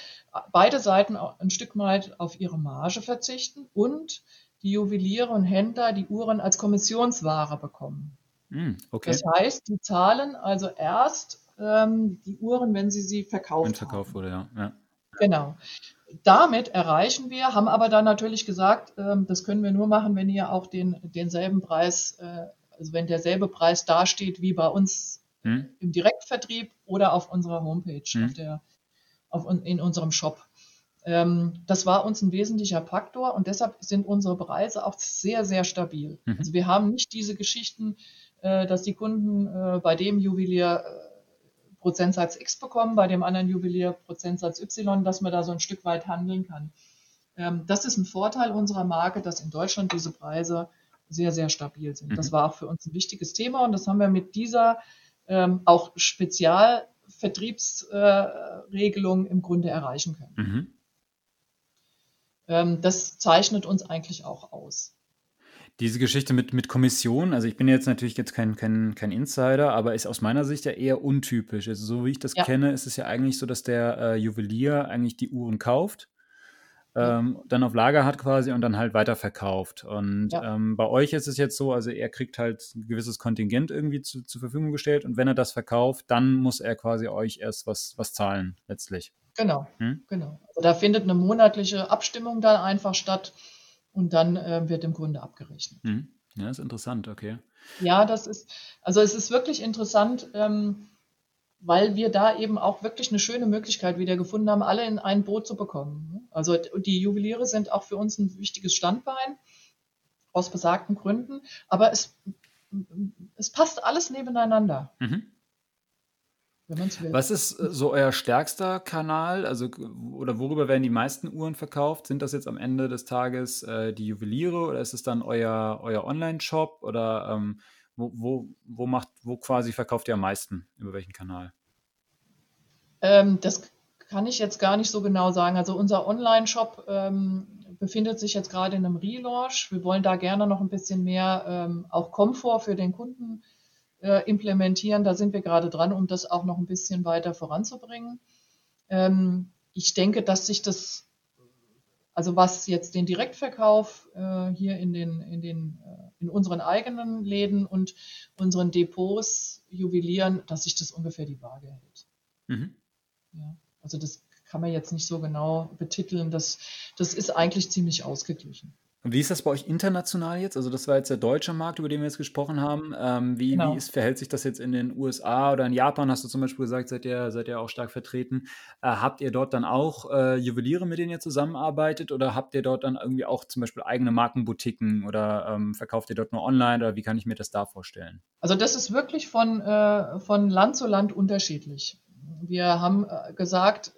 beide Seiten ein Stück weit auf ihre Marge verzichten und die Juweliere und Händler die Uhren als Kommissionsware bekommen. Mm, okay. Das heißt, die zahlen also erst ähm, die Uhren, wenn sie sie verkaufen. Wenn verkauft wurde, ja. ja. Genau. Damit erreichen wir, haben aber dann natürlich gesagt, ähm, das können wir nur machen, wenn ihr auch den, denselben Preis, äh, also wenn derselbe Preis dasteht wie bei uns hm. im Direktvertrieb oder auf unserer Homepage, hm. auf der auf, in unserem Shop. Ähm, das war uns ein wesentlicher Faktor und deshalb sind unsere Preise auch sehr, sehr stabil. Mhm. Also wir haben nicht diese Geschichten, äh, dass die Kunden äh, bei dem Juwelier äh, Prozentsatz X bekommen, bei dem anderen Juwelier Prozentsatz Y, dass man da so ein Stück weit handeln kann. Ähm, das ist ein Vorteil unserer Marke, dass in Deutschland diese Preise sehr, sehr stabil sind. Mhm. Das war auch für uns ein wichtiges Thema und das haben wir mit dieser ähm, auch spezial Vertriebsregelung im Grunde erreichen können. Mhm. Ähm, das zeichnet uns eigentlich auch aus. Diese Geschichte mit, mit Kommission, also ich bin jetzt natürlich jetzt kein, kein, kein Insider, aber ist aus meiner Sicht ja eher untypisch. Also so wie ich das ja. kenne, ist es ja eigentlich so, dass der äh, Juwelier eigentlich die Uhren kauft ähm, dann auf Lager hat quasi und dann halt weiterverkauft. Und ja. ähm, bei euch ist es jetzt so, also er kriegt halt ein gewisses Kontingent irgendwie zu, zur Verfügung gestellt und wenn er das verkauft, dann muss er quasi euch erst was, was zahlen letztlich. Genau, hm? genau. Also da findet eine monatliche Abstimmung dann einfach statt und dann äh, wird im Grunde abgerechnet. Hm. Ja, ist interessant, okay. Ja, das ist, also es ist wirklich interessant. Ähm, weil wir da eben auch wirklich eine schöne Möglichkeit wieder gefunden haben, alle in ein Boot zu bekommen. Also die Juweliere sind auch für uns ein wichtiges Standbein aus besagten Gründen, aber es, es passt alles nebeneinander. Mhm. Was ist äh, so euer stärkster Kanal? Also, oder worüber werden die meisten Uhren verkauft? Sind das jetzt am Ende des Tages äh, die Juweliere oder ist es dann euer, euer Online-Shop? Oder ähm, wo, wo, wo, macht, wo quasi verkauft ihr am meisten? Über welchen Kanal? Ähm, das kann ich jetzt gar nicht so genau sagen. Also unser Online-Shop ähm, befindet sich jetzt gerade in einem Relaunch. Wir wollen da gerne noch ein bisschen mehr ähm, auch Komfort für den Kunden äh, implementieren. Da sind wir gerade dran, um das auch noch ein bisschen weiter voranzubringen. Ähm, ich denke, dass sich das also was jetzt den Direktverkauf äh, hier in den, in den, äh, in unseren eigenen Läden und unseren Depots juwelieren, dass sich das ungefähr die Waage hält. Mhm. Ja, also das kann man jetzt nicht so genau betiteln. Das, das ist eigentlich ziemlich ausgeglichen. Und wie ist das bei euch international jetzt? Also das war jetzt der deutsche Markt, über den wir jetzt gesprochen haben. Ähm, wie wie Genau. ist, verhält sich das jetzt in den USA oder in Japan? Hast du zum Beispiel gesagt, seid ihr, seid ihr auch stark vertreten. Äh, habt ihr dort dann auch äh, Juweliere, mit denen ihr zusammenarbeitet? Oder habt ihr dort dann irgendwie auch zum Beispiel eigene Markenboutiquen oder ähm, verkauft ihr dort nur online? Oder wie kann ich mir das da vorstellen? Also das ist wirklich von, äh, von Land zu Land unterschiedlich. Wir haben äh, gesagt,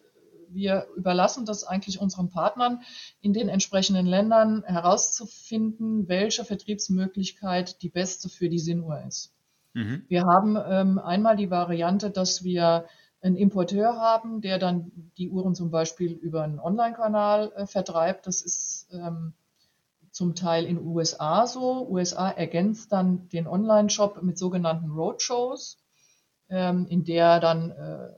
wir überlassen das eigentlich unseren Partnern in den entsprechenden Ländern herauszufinden, welche Vertriebsmöglichkeit die beste für die Sinnuhr ist. Mhm. Wir haben ähm, einmal die Variante, dass wir einen Importeur haben, der dann die Uhren zum Beispiel über einen Online-Kanal äh, vertreibt. Das ist ähm, zum Teil in USA so. USA ergänzt dann den Online-Shop mit sogenannten Roadshows, ähm, in der dann äh,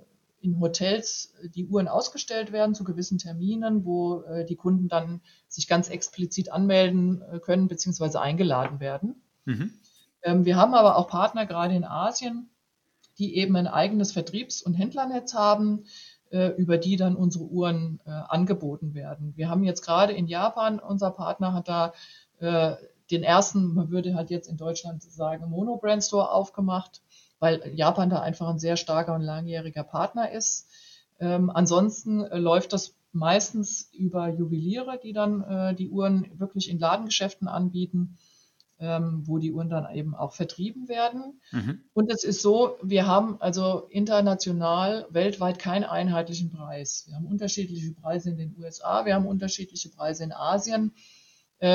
in Hotels die Uhren ausgestellt werden zu gewissen Terminen, wo äh, die Kunden dann sich ganz explizit anmelden äh, können bzw. eingeladen werden. Mhm. Ähm, wir haben aber auch Partner gerade in Asien, die eben ein eigenes Vertriebs- und Händlernetz haben, äh, über die dann unsere Uhren äh, angeboten werden. Wir haben jetzt gerade in Japan, unser Partner hat da äh, den ersten, man würde halt jetzt in Deutschland sagen, Mono-Brand-Store aufgemacht, weil Japan da einfach ein sehr starker und langjähriger Partner ist. Ähm, ansonsten äh, läuft das meistens über Juweliere, die dann äh, die Uhren wirklich in Ladengeschäften anbieten, ähm, wo die Uhren dann eben auch vertrieben werden. Mhm. Und es ist so, wir haben also international weltweit keinen einheitlichen Preis. Wir haben unterschiedliche Preise in den USA, wir haben unterschiedliche Preise in Asien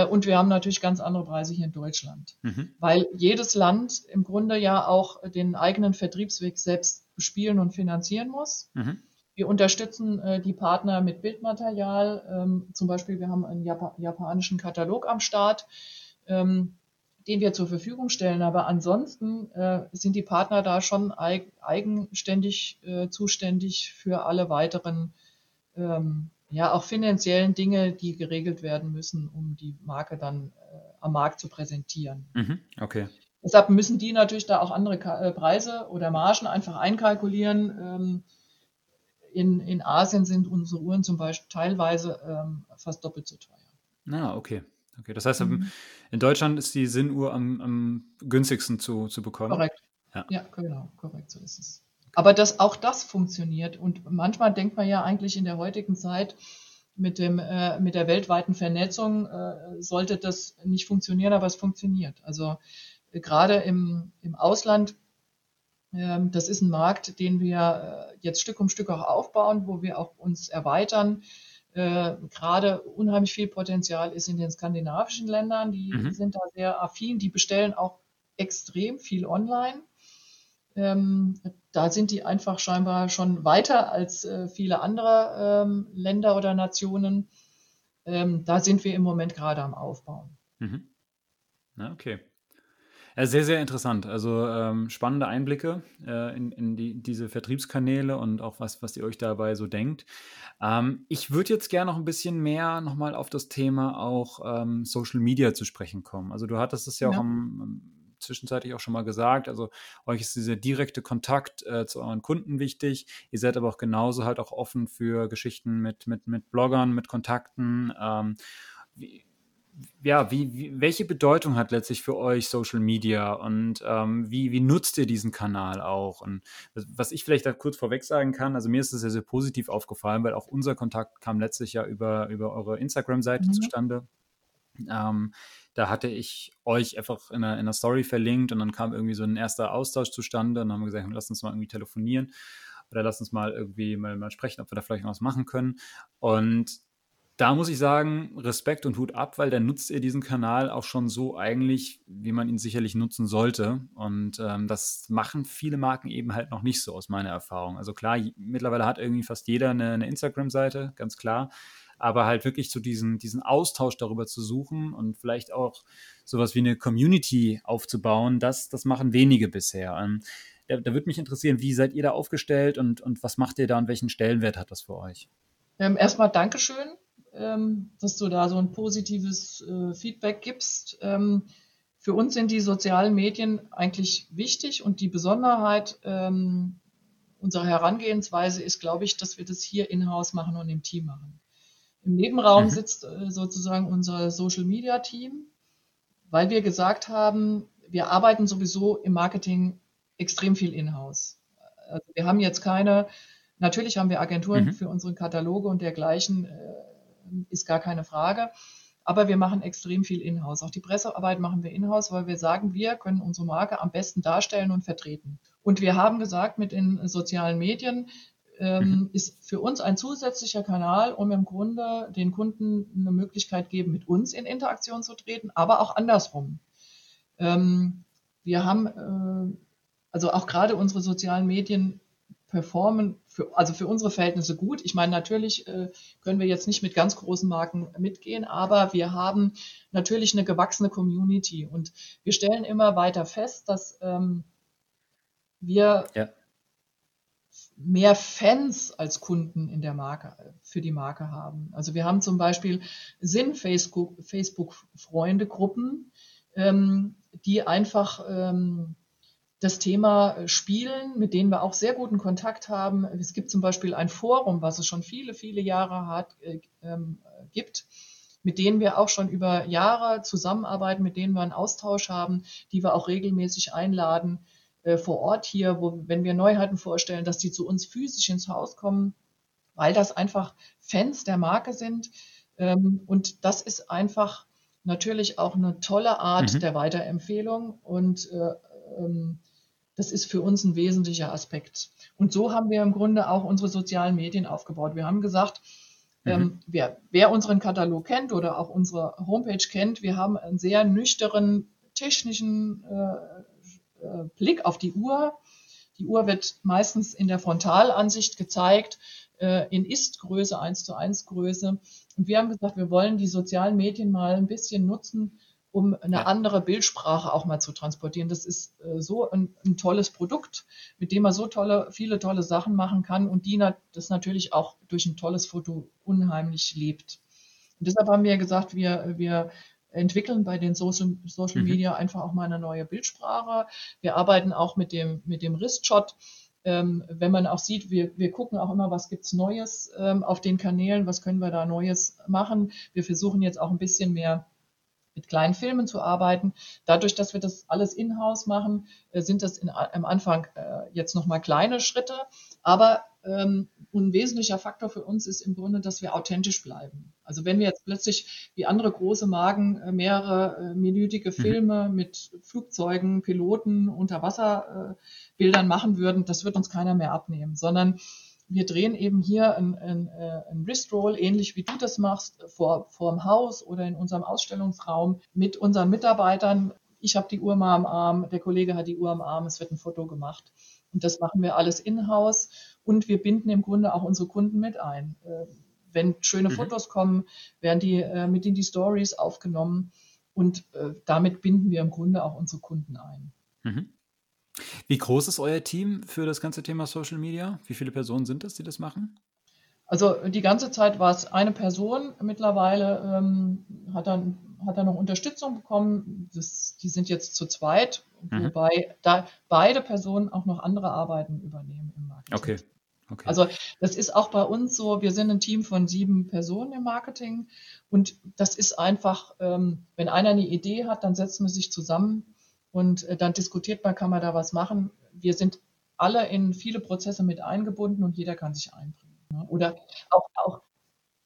und wir haben natürlich ganz andere Preise hier in Deutschland, Mhm. weil jedes Land im Grunde ja auch den eigenen Vertriebsweg selbst bespielen und finanzieren muss. Mhm. Wir unterstützen äh, die Partner mit Bildmaterial. Ähm, zum Beispiel, wir haben einen Japa japanischen Katalog am Start, ähm, den wir zur Verfügung stellen. Aber ansonsten äh, sind die Partner da schon eig eigenständig äh, zuständig für alle weiteren, ähm, ja, auch finanziellen Dinge, die geregelt werden müssen, um die Marke dann äh, am Markt zu präsentieren. Mhm. Okay. Deshalb müssen die natürlich da auch andere Ka äh, Preise oder Margen einfach einkalkulieren. Ähm, in, in Asien sind unsere Uhren zum Beispiel teilweise ähm, fast doppelt so teuer. Ah, okay. Okay. Das heißt, Mhm. in Deutschland ist die Sinnuhr am, am günstigsten zu, zu bekommen. Korrekt. Ja. Ja, genau, korrekt, so ist es. Aber das, auch das funktioniert. Und manchmal denkt man ja eigentlich in der heutigen Zeit, mit, dem, äh, mit der weltweiten Vernetzung äh, sollte das nicht funktionieren, aber es funktioniert. Also äh, gerade im, im Ausland, ähm, das ist ein Markt, den wir äh, jetzt Stück um Stück auch aufbauen, wo wir auch uns erweitern. Äh, gerade unheimlich viel Potenzial ist in den skandinavischen Ländern, die Mhm. sind da sehr affin, die bestellen auch extrem viel online. Ähm, da sind die einfach scheinbar schon weiter als äh, viele andere ähm, Länder oder Nationen. Ähm, da sind wir im Moment gerade am Aufbauen. Mhm. Ja, okay. Ja, sehr, sehr interessant. Also ähm, spannende Einblicke äh, in, in die, diese Vertriebskanäle und auch was, was ihr euch dabei so denkt. Ähm, ich würde jetzt gerne noch ein bisschen mehr nochmal auf das Thema auch ähm, Social Media zu sprechen kommen. Also du hattest es ja, auch Ja. am, am zwischenzeitlich auch schon mal gesagt. Also euch ist dieser direkte Kontakt äh, zu euren Kunden wichtig. Ihr seid aber auch genauso halt auch offen für Geschichten mit, mit, mit Bloggern, mit Kontakten. Ähm, wie, ja, wie, wie, welche Bedeutung hat letztlich für euch Social Media und ähm, wie, wie nutzt ihr diesen Kanal auch? Und was ich vielleicht da kurz vorweg sagen kann, also mir ist es sehr, sehr positiv aufgefallen, weil auch unser Kontakt kam letztlich ja über, über eure Instagram-Seite Mhm. zustande. Ähm, da hatte ich euch einfach in einer, in einer Story verlinkt und dann kam irgendwie so ein erster Austausch zustande und dann haben wir gesagt, lass uns mal irgendwie telefonieren oder lass uns mal irgendwie mal, mal sprechen, ob wir da vielleicht noch was machen können. Und da muss ich sagen, Respekt und Hut ab, weil da nutzt ihr diesen Kanal auch schon so eigentlich, wie man ihn sicherlich nutzen sollte. Und ähm, das machen viele Marken eben halt noch nicht so aus meiner Erfahrung. Also klar, mittlerweile hat irgendwie fast jeder eine, eine Instagram-Seite, ganz klar. Aber halt wirklich so diesen, diesen Austausch darüber zu suchen und vielleicht auch sowas wie eine Community aufzubauen, das, das machen wenige bisher. Ähm, da, da würde mich interessieren, wie seid ihr da aufgestellt und, und was macht ihr da und welchen Stellenwert hat das für euch? Ähm, erstmal Dankeschön, ähm, dass du da so ein positives äh, Feedback gibst. Ähm, für uns sind die sozialen Medien eigentlich wichtig und die Besonderheit ähm, unserer Herangehensweise ist, glaube ich, dass wir das hier in-house machen und im Team machen. Im Nebenraum mhm. sitzt äh, sozusagen unser Social Media Team, weil wir gesagt haben, wir arbeiten sowieso im Marketing extrem viel in-house. Also wir haben jetzt keine, natürlich haben wir Agenturen mhm. für unsere Kataloge und dergleichen, äh, ist gar keine Frage. Aber wir machen extrem viel in-house. Auch die Pressearbeit machen wir in-house, weil wir sagen, wir können unsere Marke am besten darstellen und vertreten. Und wir haben gesagt, mit den sozialen Medien ähm, mhm. ist für uns ein zusätzlicher Kanal, um im Grunde den Kunden eine Möglichkeit geben, mit uns in Interaktion zu treten, aber auch andersrum. Ähm, wir haben äh, also auch gerade unsere sozialen Medien performen, für, also für unsere Verhältnisse gut. Ich meine, natürlich äh, können wir jetzt nicht mit ganz großen Marken mitgehen, aber wir haben natürlich eine gewachsene Community und wir stellen immer weiter fest, dass ähm, wir ja. Mehr Fans als Kunden in der Marke, für die Marke haben. Also wir haben zum Beispiel Sinn Facebook-Freunde-Gruppen, ähm, die einfach ähm, das Thema Spielen, mit denen wir auch sehr guten Kontakt haben. Es gibt zum Beispiel ein Forum, was es schon viele, viele Jahre hat, äh, ähm, gibt, mit denen wir auch schon über Jahre zusammenarbeiten, mit denen wir einen Austausch haben, die wir auch regelmäßig einladen äh, vor Ort hier, wo, wenn wir Neuheiten vorstellen, dass die zu uns physisch ins Haus kommen, weil das einfach Fans der Marke sind. Ähm, und das ist einfach natürlich auch eine tolle Art mhm. der Weiterempfehlung und äh, ähm, das ist für uns ein wesentlicher Aspekt. Und so haben wir im Grunde auch unsere sozialen Medien aufgebaut. Wir haben gesagt, mhm. ähm, wer, wer, unseren Katalog kennt oder auch unsere Homepage kennt, wir haben einen sehr nüchternen technischen äh, äh, Blick auf die Uhr. Die Uhr wird meistens in der Frontalansicht gezeigt, äh, in Ist-Größe, 1 zu 1 Größe. Und wir haben gesagt, wir wollen die sozialen Medien mal ein bisschen nutzen, um eine ja. andere Bildsprache auch mal zu transportieren. Das ist äh, so ein, ein, tolles Produkt, mit dem man so tolle, viele tolle Sachen machen kann und die das natürlich auch durch ein tolles Foto unheimlich lebt. Und deshalb haben wir gesagt, wir, wir entwickeln bei den Social, Social mhm. Media einfach auch mal eine neue Bildsprache. Wir arbeiten auch mit dem, mit dem Wristshot. Ähm, wenn man auch sieht, wir, wir gucken auch immer, was gibt's Neues ähm, auf den Kanälen, was können wir da Neues machen. Wir versuchen jetzt auch ein bisschen mehr mit kleinen Filmen zu arbeiten. Dadurch, dass wir das alles in-house machen, äh, sind das in, am Anfang äh, jetzt nochmal kleine Schritte. Aber ähm, ein wesentlicher Faktor für uns ist im Grunde, dass wir authentisch bleiben. Also wenn wir jetzt plötzlich wie andere große Magen äh, mehrere minütige mhm. Filme mhm. mit Flugzeugen, Piloten, Unterwasserbildern machen würden, das wird uns keiner mehr abnehmen, sondern wir drehen eben hier ein, ein, äh, ein Wristroll, ähnlich wie du das machst, vor, vor dem Haus oder in unserem Ausstellungsraum mit unseren Mitarbeitern. Ich habe die Uhr mal am Arm, der Kollege hat die Uhr am Arm, es wird ein Foto gemacht. Und das machen wir alles in-house und wir binden im Grunde auch unsere Kunden mit ein. Äh, wenn schöne mhm. Fotos kommen, werden die äh, mit in die Stories aufgenommen und damit binden wir im Grunde auch unsere Kunden ein. Mhm. Wie groß ist euer Team für das ganze Thema Social Media? Wie viele Personen sind es, die das machen? Also die ganze Zeit war es eine Person. Mittlerweile ähm, hat, er, hat er noch Unterstützung bekommen. Das, die sind jetzt zu zweit, mhm. wobei da beide Personen auch noch andere Arbeiten übernehmen im Marketing. Okay. Okay. Also das ist auch bei uns so, wir sind ein Team von sieben Personen im Marketing und das ist einfach, ähm, wenn einer eine Idee hat, dann setzen wir sich zusammen und äh, dann diskutiert man, kann man da was machen. Wir sind alle in viele Prozesse mit eingebunden und jeder kann sich einbringen. Ne? Oder auch, auch,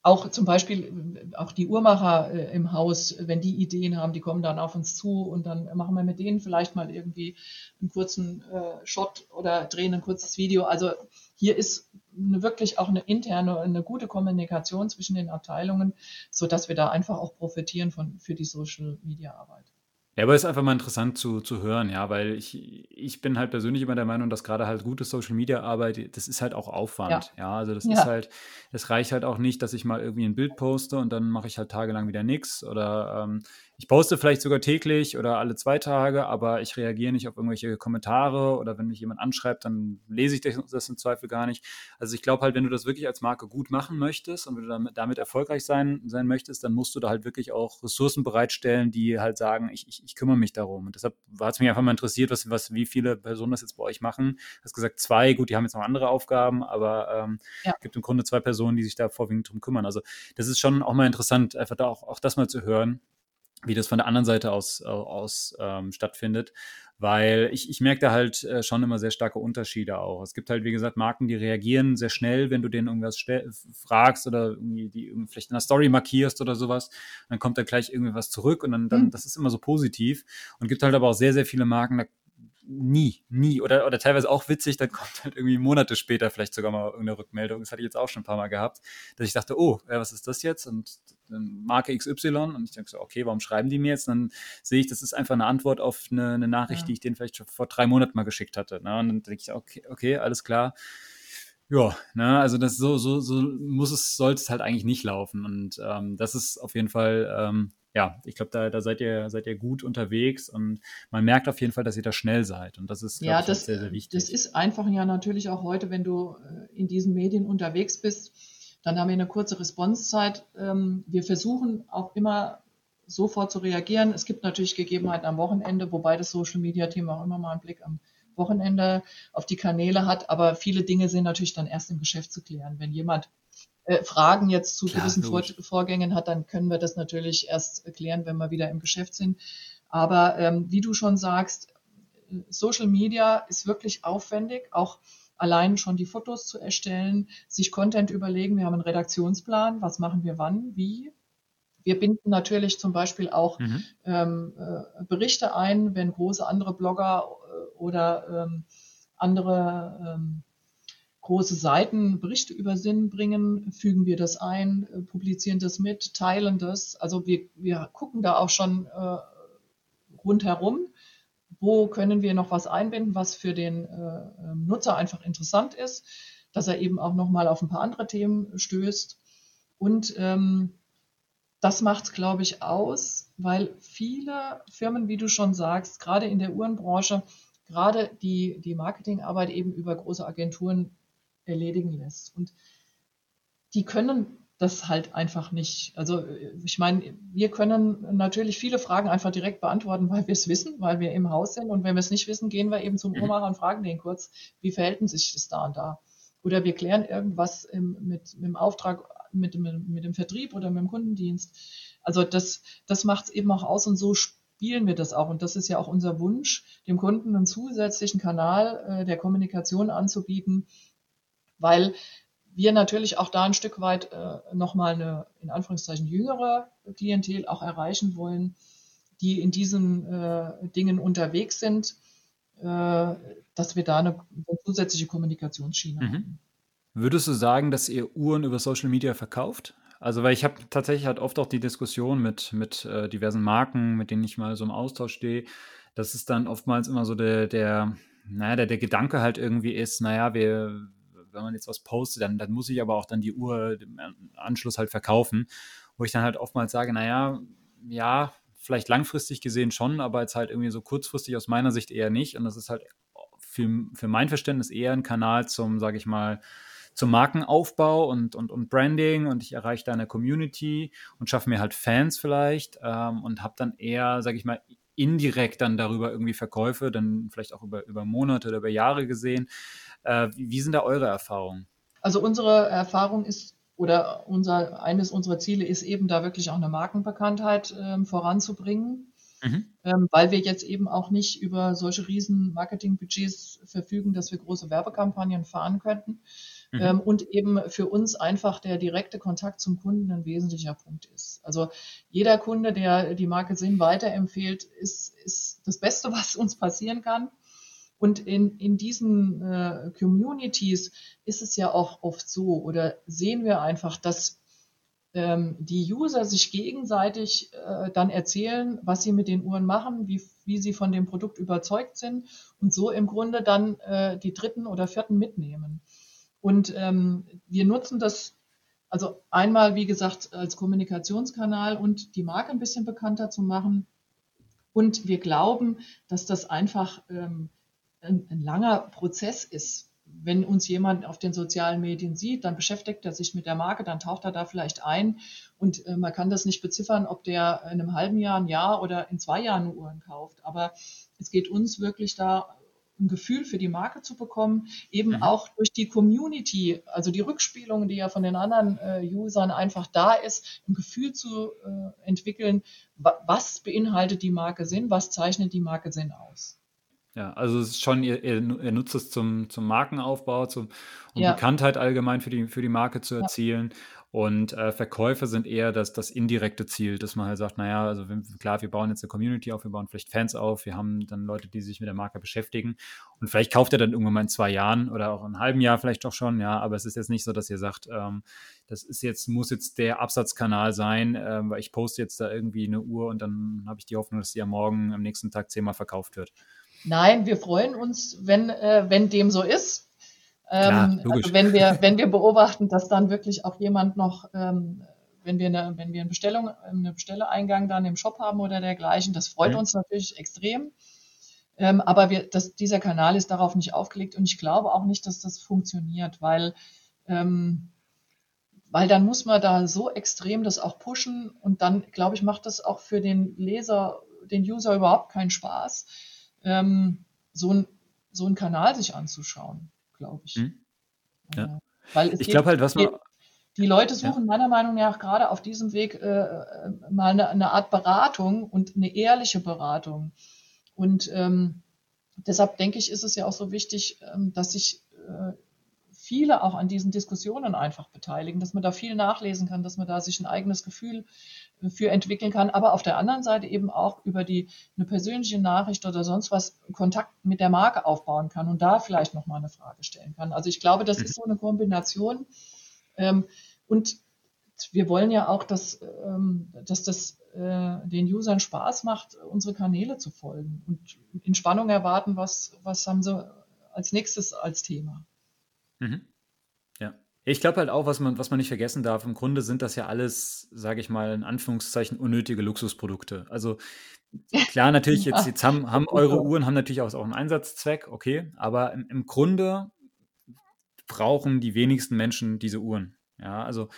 auch zum Beispiel äh, auch die Uhrmacher äh, im Haus, wenn die Ideen haben, die kommen dann auf uns zu und dann machen wir mit denen vielleicht mal irgendwie einen kurzen äh, Shot oder drehen ein kurzes Video. Also hier ist eine, wirklich auch eine interne, eine gute Kommunikation zwischen den Abteilungen, so dass wir da einfach auch profitieren von, für die Social Media Arbeit. Ja, aber es ist einfach mal interessant zu, zu hören, ja, weil ich, ich bin halt persönlich immer der Meinung, dass gerade halt gute Social Media Arbeit, das ist halt auch Aufwand. Ja, ja also das ja. ist halt, es reicht halt auch nicht, dass ich mal irgendwie ein Bild poste und dann mache ich halt tagelang wieder nichts oder ähm, ich poste vielleicht sogar täglich oder alle zwei Tage, aber ich reagiere nicht auf irgendwelche Kommentare oder wenn mich jemand anschreibt, dann lese ich das im Zweifel gar nicht. Also ich glaube halt, wenn du das wirklich als Marke gut machen möchtest und wenn du damit, erfolgreich sein, sein möchtest, dann musst du da halt wirklich auch Ressourcen bereitstellen, die halt sagen, ich, ich, ich kümmere mich darum. Und deshalb hat es mich einfach mal interessiert, was, was, wie viele Personen das jetzt bei euch machen. Du hast gesagt, zwei, gut, die haben jetzt noch andere Aufgaben, aber ähm, ja. es gibt im Grunde zwei Personen, die sich da vorwiegend drum kümmern. Also das ist schon auch mal interessant, einfach da auch, auch das mal zu hören wie das von der anderen Seite aus, aus ähm, stattfindet. Weil ich, ich merke da halt äh, schon immer sehr starke Unterschiede auch. Es gibt halt, wie gesagt, Marken, die reagieren sehr schnell, wenn du denen irgendwas fragst oder irgendwie die vielleicht in der Story markierst oder sowas. Dann kommt da gleich irgendwie was zurück und dann, dann mhm. das ist immer so positiv. Und gibt halt aber auch sehr, sehr viele Marken, da nie, nie. Oder, oder teilweise auch witzig, dann kommt halt irgendwie Monate später vielleicht sogar mal irgendeine Rückmeldung. Das hatte ich jetzt auch schon ein paar Mal gehabt, dass ich dachte, oh, was ist das jetzt? Und dann Marke XY und ich denke so, okay, warum schreiben die mir jetzt? Und dann sehe ich, das ist einfach eine Antwort auf eine, eine Nachricht, ja. die ich denen vielleicht schon vor drei Monaten mal geschickt hatte. Ne? Und dann denke ich, okay, okay, alles klar. Ja, ne, also das so, so, so muss es, sollte es halt eigentlich nicht laufen. Und ähm, das ist auf jeden Fall ähm, ja, ich glaube, da, da seid ihr, seid ihr gut unterwegs und man merkt auf jeden Fall, dass ihr da schnell seid. Und das ist ja, ich, das, sehr, sehr wichtig. Das ist einfach ja natürlich auch heute, wenn du äh, in diesen Medien unterwegs bist, dann haben wir eine kurze Responsezeit. Ähm, wir versuchen auch immer sofort zu reagieren. Es gibt natürlich Gegebenheiten am Wochenende, wobei das Social Media Thema auch immer mal einen Blick am Wochenende auf die Kanäle hat. Aber viele Dinge sind natürlich dann erst im Geschäft zu klären. Wenn jemand Fragen jetzt zu Klar, gewissen Vor Vorgängen hat, dann können wir das natürlich erst erklären, wenn wir wieder im Geschäft sind. Aber ähm, wie du schon sagst, Social Media ist wirklich aufwendig, auch allein schon die Fotos zu erstellen, sich Content überlegen. Wir haben einen Redaktionsplan, was machen wir wann, wie. Wir binden natürlich zum Beispiel auch mhm. ähm, äh, Berichte ein, wenn große andere Blogger äh, oder ähm, andere ähm, große Seiten Berichte über Sinn bringen, fügen wir das ein, äh, publizieren das mit, teilen das. Also wir, wir gucken da auch schon äh, rundherum, wo können wir noch was einbinden, was für den äh, ähm, Nutzer einfach interessant ist, dass er eben auch nochmal auf ein paar andere Themen stößt. Und ähm, das macht es, glaube ich, aus, weil viele Firmen, wie du schon sagst, gerade in der Uhrenbranche, gerade die, die Marketingarbeit eben über große Agenturen erledigen lässt. Und die können das halt einfach nicht. Also ich meine, wir können natürlich viele Fragen einfach direkt beantworten, weil wir es wissen, weil wir im Haus sind. Und wenn wir es nicht wissen, gehen wir eben zum mhm. Uhrmacher und fragen den kurz, wie verhält sich das da und da? Oder wir klären irgendwas im, mit, mit dem Auftrag, mit dem, mit dem Vertrieb oder mit dem Kundendienst. Also das, das macht es eben auch aus und so spielen wir das auch. Und das ist ja auch unser Wunsch, dem Kunden einen zusätzlichen Kanal äh, der Kommunikation anzubieten, weil wir natürlich auch da ein Stück weit äh, nochmal eine, in Anführungszeichen, jüngere Klientel auch erreichen wollen, die in diesen äh, Dingen unterwegs sind, äh, dass wir da eine, eine zusätzliche Kommunikationsschiene mhm. haben. Würdest du sagen, dass ihr Uhren über Social Media verkauft? Also, weil ich habe tatsächlich halt oft auch die Diskussion mit, mit äh, diversen Marken, mit denen ich mal so im Austausch stehe, dass es dann oftmals immer so der, der, naja, der, der Gedanke halt irgendwie ist, naja, wir, wenn man jetzt was postet, dann, dann muss ich aber auch dann die Uhr im Anschluss halt verkaufen, wo ich dann halt oftmals sage, naja, ja, vielleicht langfristig gesehen schon, aber jetzt halt irgendwie so kurzfristig aus meiner Sicht eher nicht. Und das ist halt für, für mein Verständnis eher ein Kanal zum, sage ich mal, zum Markenaufbau und, und, und Branding und ich erreiche da eine Community und schaffe mir halt Fans vielleicht ähm, und habe dann eher, sage ich mal, indirekt dann darüber irgendwie Verkäufe, dann vielleicht auch über, über Monate oder über Jahre gesehen. Äh, wie, sind da eure Erfahrungen? Also unsere Erfahrung ist oder unser, eines unserer Ziele ist eben da wirklich auch eine Markenbekanntheit ähm, voranzubringen, mhm. ähm, weil wir jetzt eben auch nicht über solche riesen Marketingbudgets verfügen, dass wir große Werbekampagnen fahren könnten. Mhm. Ähm, und eben für uns einfach der direkte Kontakt zum Kunden ein wesentlicher Punkt ist. Also jeder Kunde, der die Marke Sinn weiterempfiehlt, ist, ist das Beste, was uns passieren kann. Und in, in diesen äh, Communities ist es ja auch oft so oder sehen wir einfach, dass ähm, die User sich gegenseitig äh, dann erzählen, was sie mit den Uhren machen, wie, wie sie von dem Produkt überzeugt sind und so im Grunde dann äh, die dritten oder vierten mitnehmen. Und ähm, wir nutzen das Also einmal, wie gesagt, als Kommunikationskanal und die Marke ein bisschen bekannter zu machen. Und wir glauben, dass das einfach ähm, ein, ein langer Prozess ist wenn uns jemand auf den sozialen Medien sieht, dann beschäftigt er sich mit der Marke, dann taucht er da vielleicht ein und äh, man kann das nicht beziffern, ob der in einem halben Jahr, ein Jahr oder in zwei Jahren Uhren kauft. Aber es geht uns wirklich da ein Gefühl für die Marke zu bekommen, eben mhm. auch durch die Community, also die Rückspielung, die ja von den anderen äh, Usern einfach da ist, ein Gefühl zu äh, entwickeln, was beinhaltet die Marke Sinn, was zeichnet die Marke Sinn aus. Ja, also es ist schon, ihr, ihr, nutzt es zum, zum Markenaufbau, zum, um ja. Bekanntheit allgemein für die, für die Marke zu erzielen. Ja. Und äh, Verkäufe sind eher das, das indirekte Ziel, dass man halt sagt, naja, also wenn, klar, wir bauen jetzt eine Community auf, wir bauen vielleicht Fans auf, wir haben dann Leute, die sich mit der Marke beschäftigen. Und vielleicht kauft er dann irgendwann mal in zwei Jahren oder auch in einem halben Jahr vielleicht auch schon, ja, aber es ist jetzt nicht so, dass ihr sagt, ähm, das ist jetzt, muss jetzt der Absatzkanal sein, ähm, weil ich poste jetzt da irgendwie eine Uhr und dann habe ich die Hoffnung, dass die ja morgen am nächsten Tag zehnmal verkauft wird. Nein, wir freuen uns, wenn, äh, wenn dem so ist. Ähm, Klar, also wenn wir, wenn wir beobachten, dass dann wirklich auch jemand noch, ähm, wenn wir eine, wenn wir eine Bestellung, eine Bestelleingang dann im Shop haben oder dergleichen, das freut mhm. uns natürlich extrem. Ähm, aber wir, das, dieser Kanal ist darauf nicht aufgelegt und ich glaube auch nicht, dass das funktioniert, weil, ähm, weil dann muss man da so extrem das auch pushen und dann, glaube ich, macht das auch für den Leser, den User überhaupt keinen Spaß ähm, so, ein, so einen Kanal sich anzuschauen, glaube ich. Hm. Ja. Weil ich glaube halt, was man. Die Leute suchen ja. meiner Meinung nach gerade auf diesem Weg äh, äh, mal eine, eine, Art Beratung und eine ehrliche Beratung. Und ähm, deshalb denke ich, ist es ja auch so wichtig, ähm, dass sich äh, viele auch an diesen Diskussionen einfach beteiligen, dass man da viel nachlesen kann, dass man da sich ein eigenes Gefühl für entwickeln kann, aber auf der anderen Seite eben auch über die eine persönliche Nachricht oder sonst was Kontakt mit der Marke aufbauen kann und da vielleicht noch mal eine Frage stellen kann. Also ich glaube, das ist so eine Kombination ähm, und wir wollen ja auch, dass, ähm, dass das äh, den Usern Spaß macht, unsere Kanäle zu folgen und in Spannung erwarten, was, was haben sie als nächstes als Thema. Mhm. Ich glaube halt auch, was man, was man nicht vergessen darf, im Grunde sind das ja alles, sage ich mal, in Anführungszeichen unnötige Luxusprodukte. Also klar, natürlich, jetzt, jetzt haben, haben eure Uhren haben natürlich auch, auch einen Einsatzzweck, okay, aber im, im Grunde brauchen die wenigsten Menschen diese Uhren. Ja, also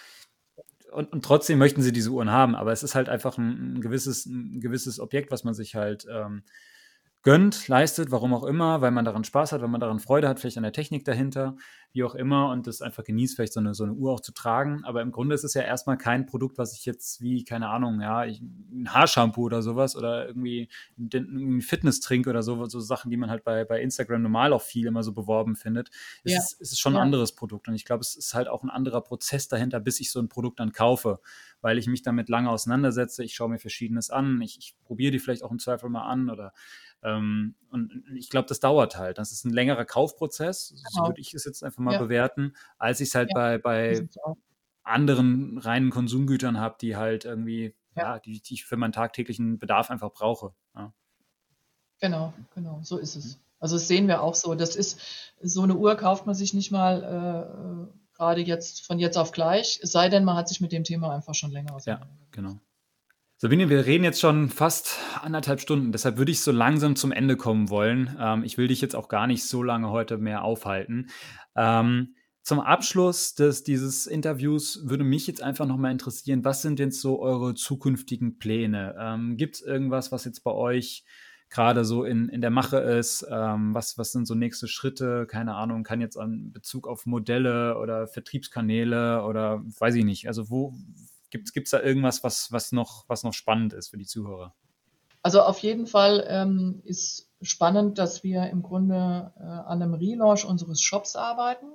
und, und, trotzdem möchten sie diese Uhren haben, aber es ist halt einfach ein, ein gewisses, ein gewisses Objekt, was man sich halt ähm, gönnt, leistet, warum auch immer, weil man daran Spaß hat, weil man daran Freude hat, vielleicht an der Technik dahinter, wie auch immer, und das einfach genießt, vielleicht so eine, so eine Uhr auch zu tragen. Aber im Grunde ist es ja erstmal kein Produkt, was ich jetzt wie, keine Ahnung, ja, ich, ein Haarshampoo oder sowas oder irgendwie ein Fitness-Trink oder so, so Sachen, die man halt bei, bei Instagram normal auch viel immer so beworben findet. Es, ja. ist, es ist schon ein anderes Produkt. Und ich glaube, es ist halt auch ein anderer Prozess dahinter, bis ich so ein Produkt dann kaufe, weil ich mich damit lange auseinandersetze. Ich schaue mir Verschiedenes an. Ich, ich probiere die vielleicht auch im Zweifel mal an oder ähm, und ich glaube, das dauert halt. Das ist ein längerer Kaufprozess, genau. so würde ich es jetzt einfach mal ja. bewerten, als ich es halt ja. bei, bei anderen reinen Konsumgütern habe, die halt irgendwie, ja, ja die, die, ich für meinen tagtäglichen Bedarf einfach brauche. Genau, genau, so ist es. Mhm. Also das sehen wir auch so. Das ist, so eine Uhr kauft man sich nicht mal äh, gerade jetzt von jetzt auf gleich, es sei denn, man hat sich mit dem Thema einfach schon länger auseinandergesetzt. Ja, genau. Sabine, wir reden jetzt schon fast anderthalb Stunden, deshalb würde ich so langsam zum Ende kommen wollen. Ähm, ich will dich jetzt auch gar nicht so lange heute mehr aufhalten. Ähm, zum Abschluss des, dieses Interviews würde mich jetzt einfach nochmal interessieren, was sind jetzt so eure zukünftigen Pläne? Ähm, Gibt es irgendwas, was jetzt bei euch gerade so in, in der Mache ist? Ähm, was, was sind so nächste Schritte? Keine Ahnung, kann jetzt an Bezug auf Modelle oder Vertriebskanäle oder weiß ich nicht. Also wo, Gibt es da irgendwas, was, was, noch, was noch spannend ist für die Zuhörer? Also auf jeden Fall ähm, ist spannend, dass wir im Grunde äh, an einem Relaunch unseres Shops arbeiten.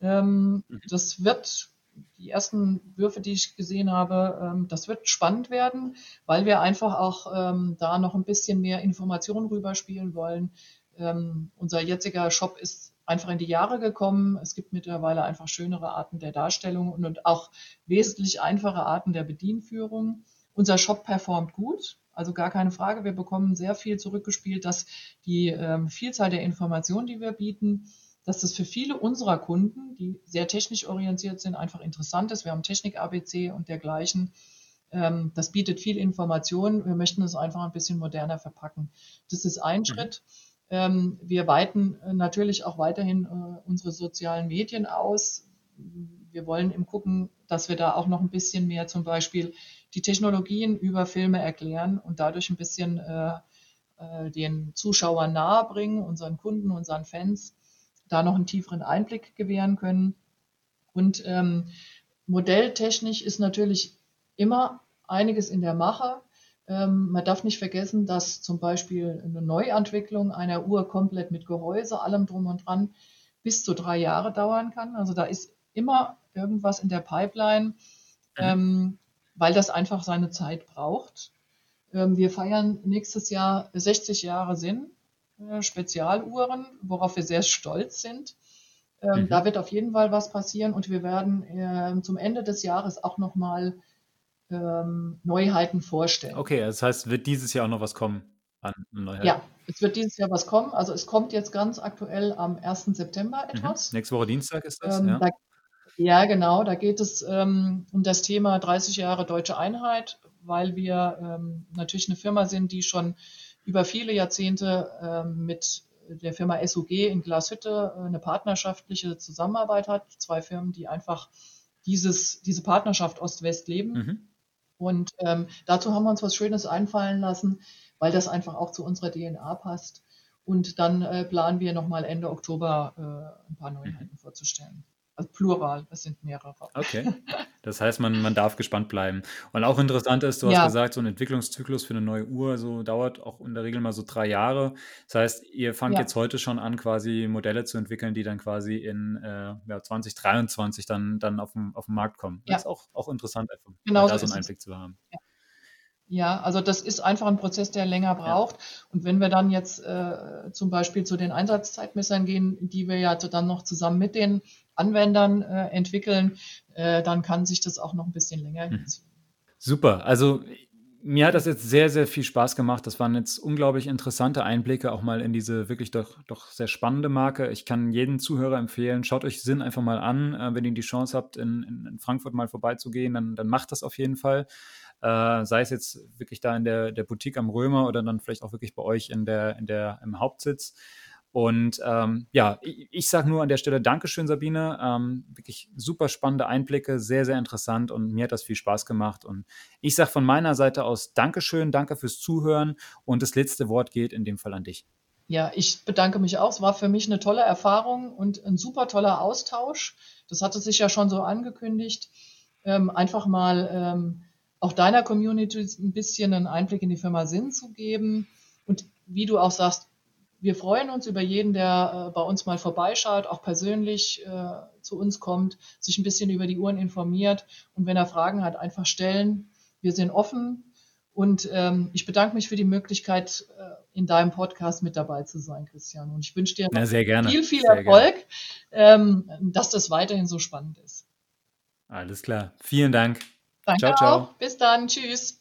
Ähm, mhm. Das wird, die ersten Würfe, die ich gesehen habe, ähm, das wird spannend werden, weil wir einfach auch ähm, da noch ein bisschen mehr Informationen rüberspielen wollen. Ähm, unser jetziger Shop ist einfach in die Jahre gekommen. Es gibt mittlerweile einfach schönere Arten der Darstellung und auch wesentlich einfache Arten der Bedienführung. Unser Shop performt gut, also gar keine Frage. Wir bekommen sehr viel zurückgespielt, dass die ähm, Vielzahl der Informationen, die wir bieten, dass das für viele unserer Kunden, die sehr technisch orientiert sind, einfach interessant ist. Wir haben Technik-ABC und dergleichen. Ähm, das bietet viel Information. Wir möchten es einfach ein bisschen moderner verpacken. Das ist ein mhm. Schritt. Ähm, wir weiten äh, natürlich auch weiterhin äh, unsere sozialen Medien aus. Wir wollen im gucken, dass wir da auch noch ein bisschen mehr zum Beispiel die Technologien über Filme erklären und dadurch ein bisschen äh, den Zuschauern nahebringen, unseren Kunden, unseren Fans, da noch einen tieferen Einblick gewähren können. Und ähm, modelltechnisch ist natürlich immer einiges in der Mache. Ähm, man darf nicht vergessen, dass zum Beispiel eine Neuentwicklung einer Uhr komplett mit Gehäuse, allem drum und dran, bis zu drei Jahre dauern kann. Also da ist immer irgendwas in der Pipeline, ähm, weil das einfach seine Zeit braucht. Ähm, wir feiern nächstes Jahr 60 Jahre Sinn, äh, Spezialuhren, worauf wir sehr stolz sind. Ähm, mhm. Da wird auf jeden Fall was passieren und wir werden äh, zum Ende des Jahres auch nochmal ähm, Neuheiten vorstellen. Okay, das heißt, wird dieses Jahr auch noch was kommen an Neuheiten? Ja, es wird dieses Jahr was kommen. Also es kommt jetzt ganz aktuell am 1. September mhm. etwas. Mhm. Nächste Woche Dienstag ist das, ähm, ja. Da, ja, genau. Da geht es ähm, um das Thema 30 Jahre deutsche Einheit, weil wir ähm, natürlich eine Firma sind, die schon über viele Jahrzehnte ähm, mit der Firma SUG in Glashütte äh, eine partnerschaftliche Zusammenarbeit hat. Zwei Firmen, die einfach dieses, diese Partnerschaft Ost-West leben. Mhm. Und ähm, dazu haben wir uns was Schönes einfallen lassen, weil das einfach auch zu unserer DNA passt. Und dann äh, planen wir nochmal Ende Oktober äh, ein paar Neuheiten mhm. vorzustellen. Also Plural, es sind mehrere. Okay. Das heißt, man, man darf gespannt bleiben. Und auch interessant ist, du ja. hast gesagt, so ein Entwicklungszyklus für eine neue Uhr so dauert auch in der Regel mal so drei Jahre. Das heißt, ihr fangt ja. jetzt heute schon an, quasi Modelle zu entwickeln, die dann quasi in äh, ja, 2023 dann, dann auf, den, auf den Markt kommen. Das ist auch, auch interessant, einfach genau da so einen Einblick zu haben. Ja. Ja, also das ist einfach ein Prozess, der länger braucht. Ja. Und wenn wir dann jetzt äh, zum Beispiel zu den Einsatzzeitmessern gehen, die wir ja dann noch zusammen mit den Anwendern äh, entwickeln, äh, dann kann sich das auch noch ein bisschen länger mhm. hinziehen. Super. Also mir hat das jetzt sehr, sehr viel Spaß gemacht. Das waren jetzt unglaublich interessante Einblicke auch mal in diese wirklich doch, doch sehr spannende Marke. Ich kann jeden Zuhörer empfehlen, schaut euch Sinn einfach mal an. Äh, wenn ihr die Chance habt, in, in, Frankfurt mal vorbeizugehen, dann, dann macht das auf jeden Fall. Äh, sei es jetzt wirklich da in der, der Boutique am Römer oder dann vielleicht auch wirklich bei euch in der, in der, im Hauptsitz. Und ähm, ja, ich, ich sage nur an der Stelle Dankeschön, Sabine. Ähm, wirklich super spannende Einblicke, sehr, sehr interessant und mir hat das viel Spaß gemacht. Und ich sage von meiner Seite aus Dankeschön, danke fürs Zuhören und das letzte Wort geht in dem Fall an dich. Ja, ich bedanke mich auch. Es war für mich eine tolle Erfahrung und ein super toller Austausch. Das hatte sich ja schon so angekündigt. Ähm, einfach mal ähm, auch deiner Community ein bisschen einen Einblick in die Firma Sinn zu geben. Und wie du auch sagst, wir freuen uns über jeden, der äh, bei uns mal vorbeischaut, auch persönlich äh, zu uns kommt, sich ein bisschen über die Uhren informiert und wenn er Fragen hat, einfach stellen. Wir sind offen und ähm, ich bedanke mich für die Möglichkeit, äh, in deinem Podcast mit dabei zu sein, Christian. Und ich wünsche dir ja, viel, viel sehr Erfolg, ähm, dass das weiterhin so spannend ist. Alles klar. Vielen Dank. Danke ciao, ciao. Bis dann. Tschüss.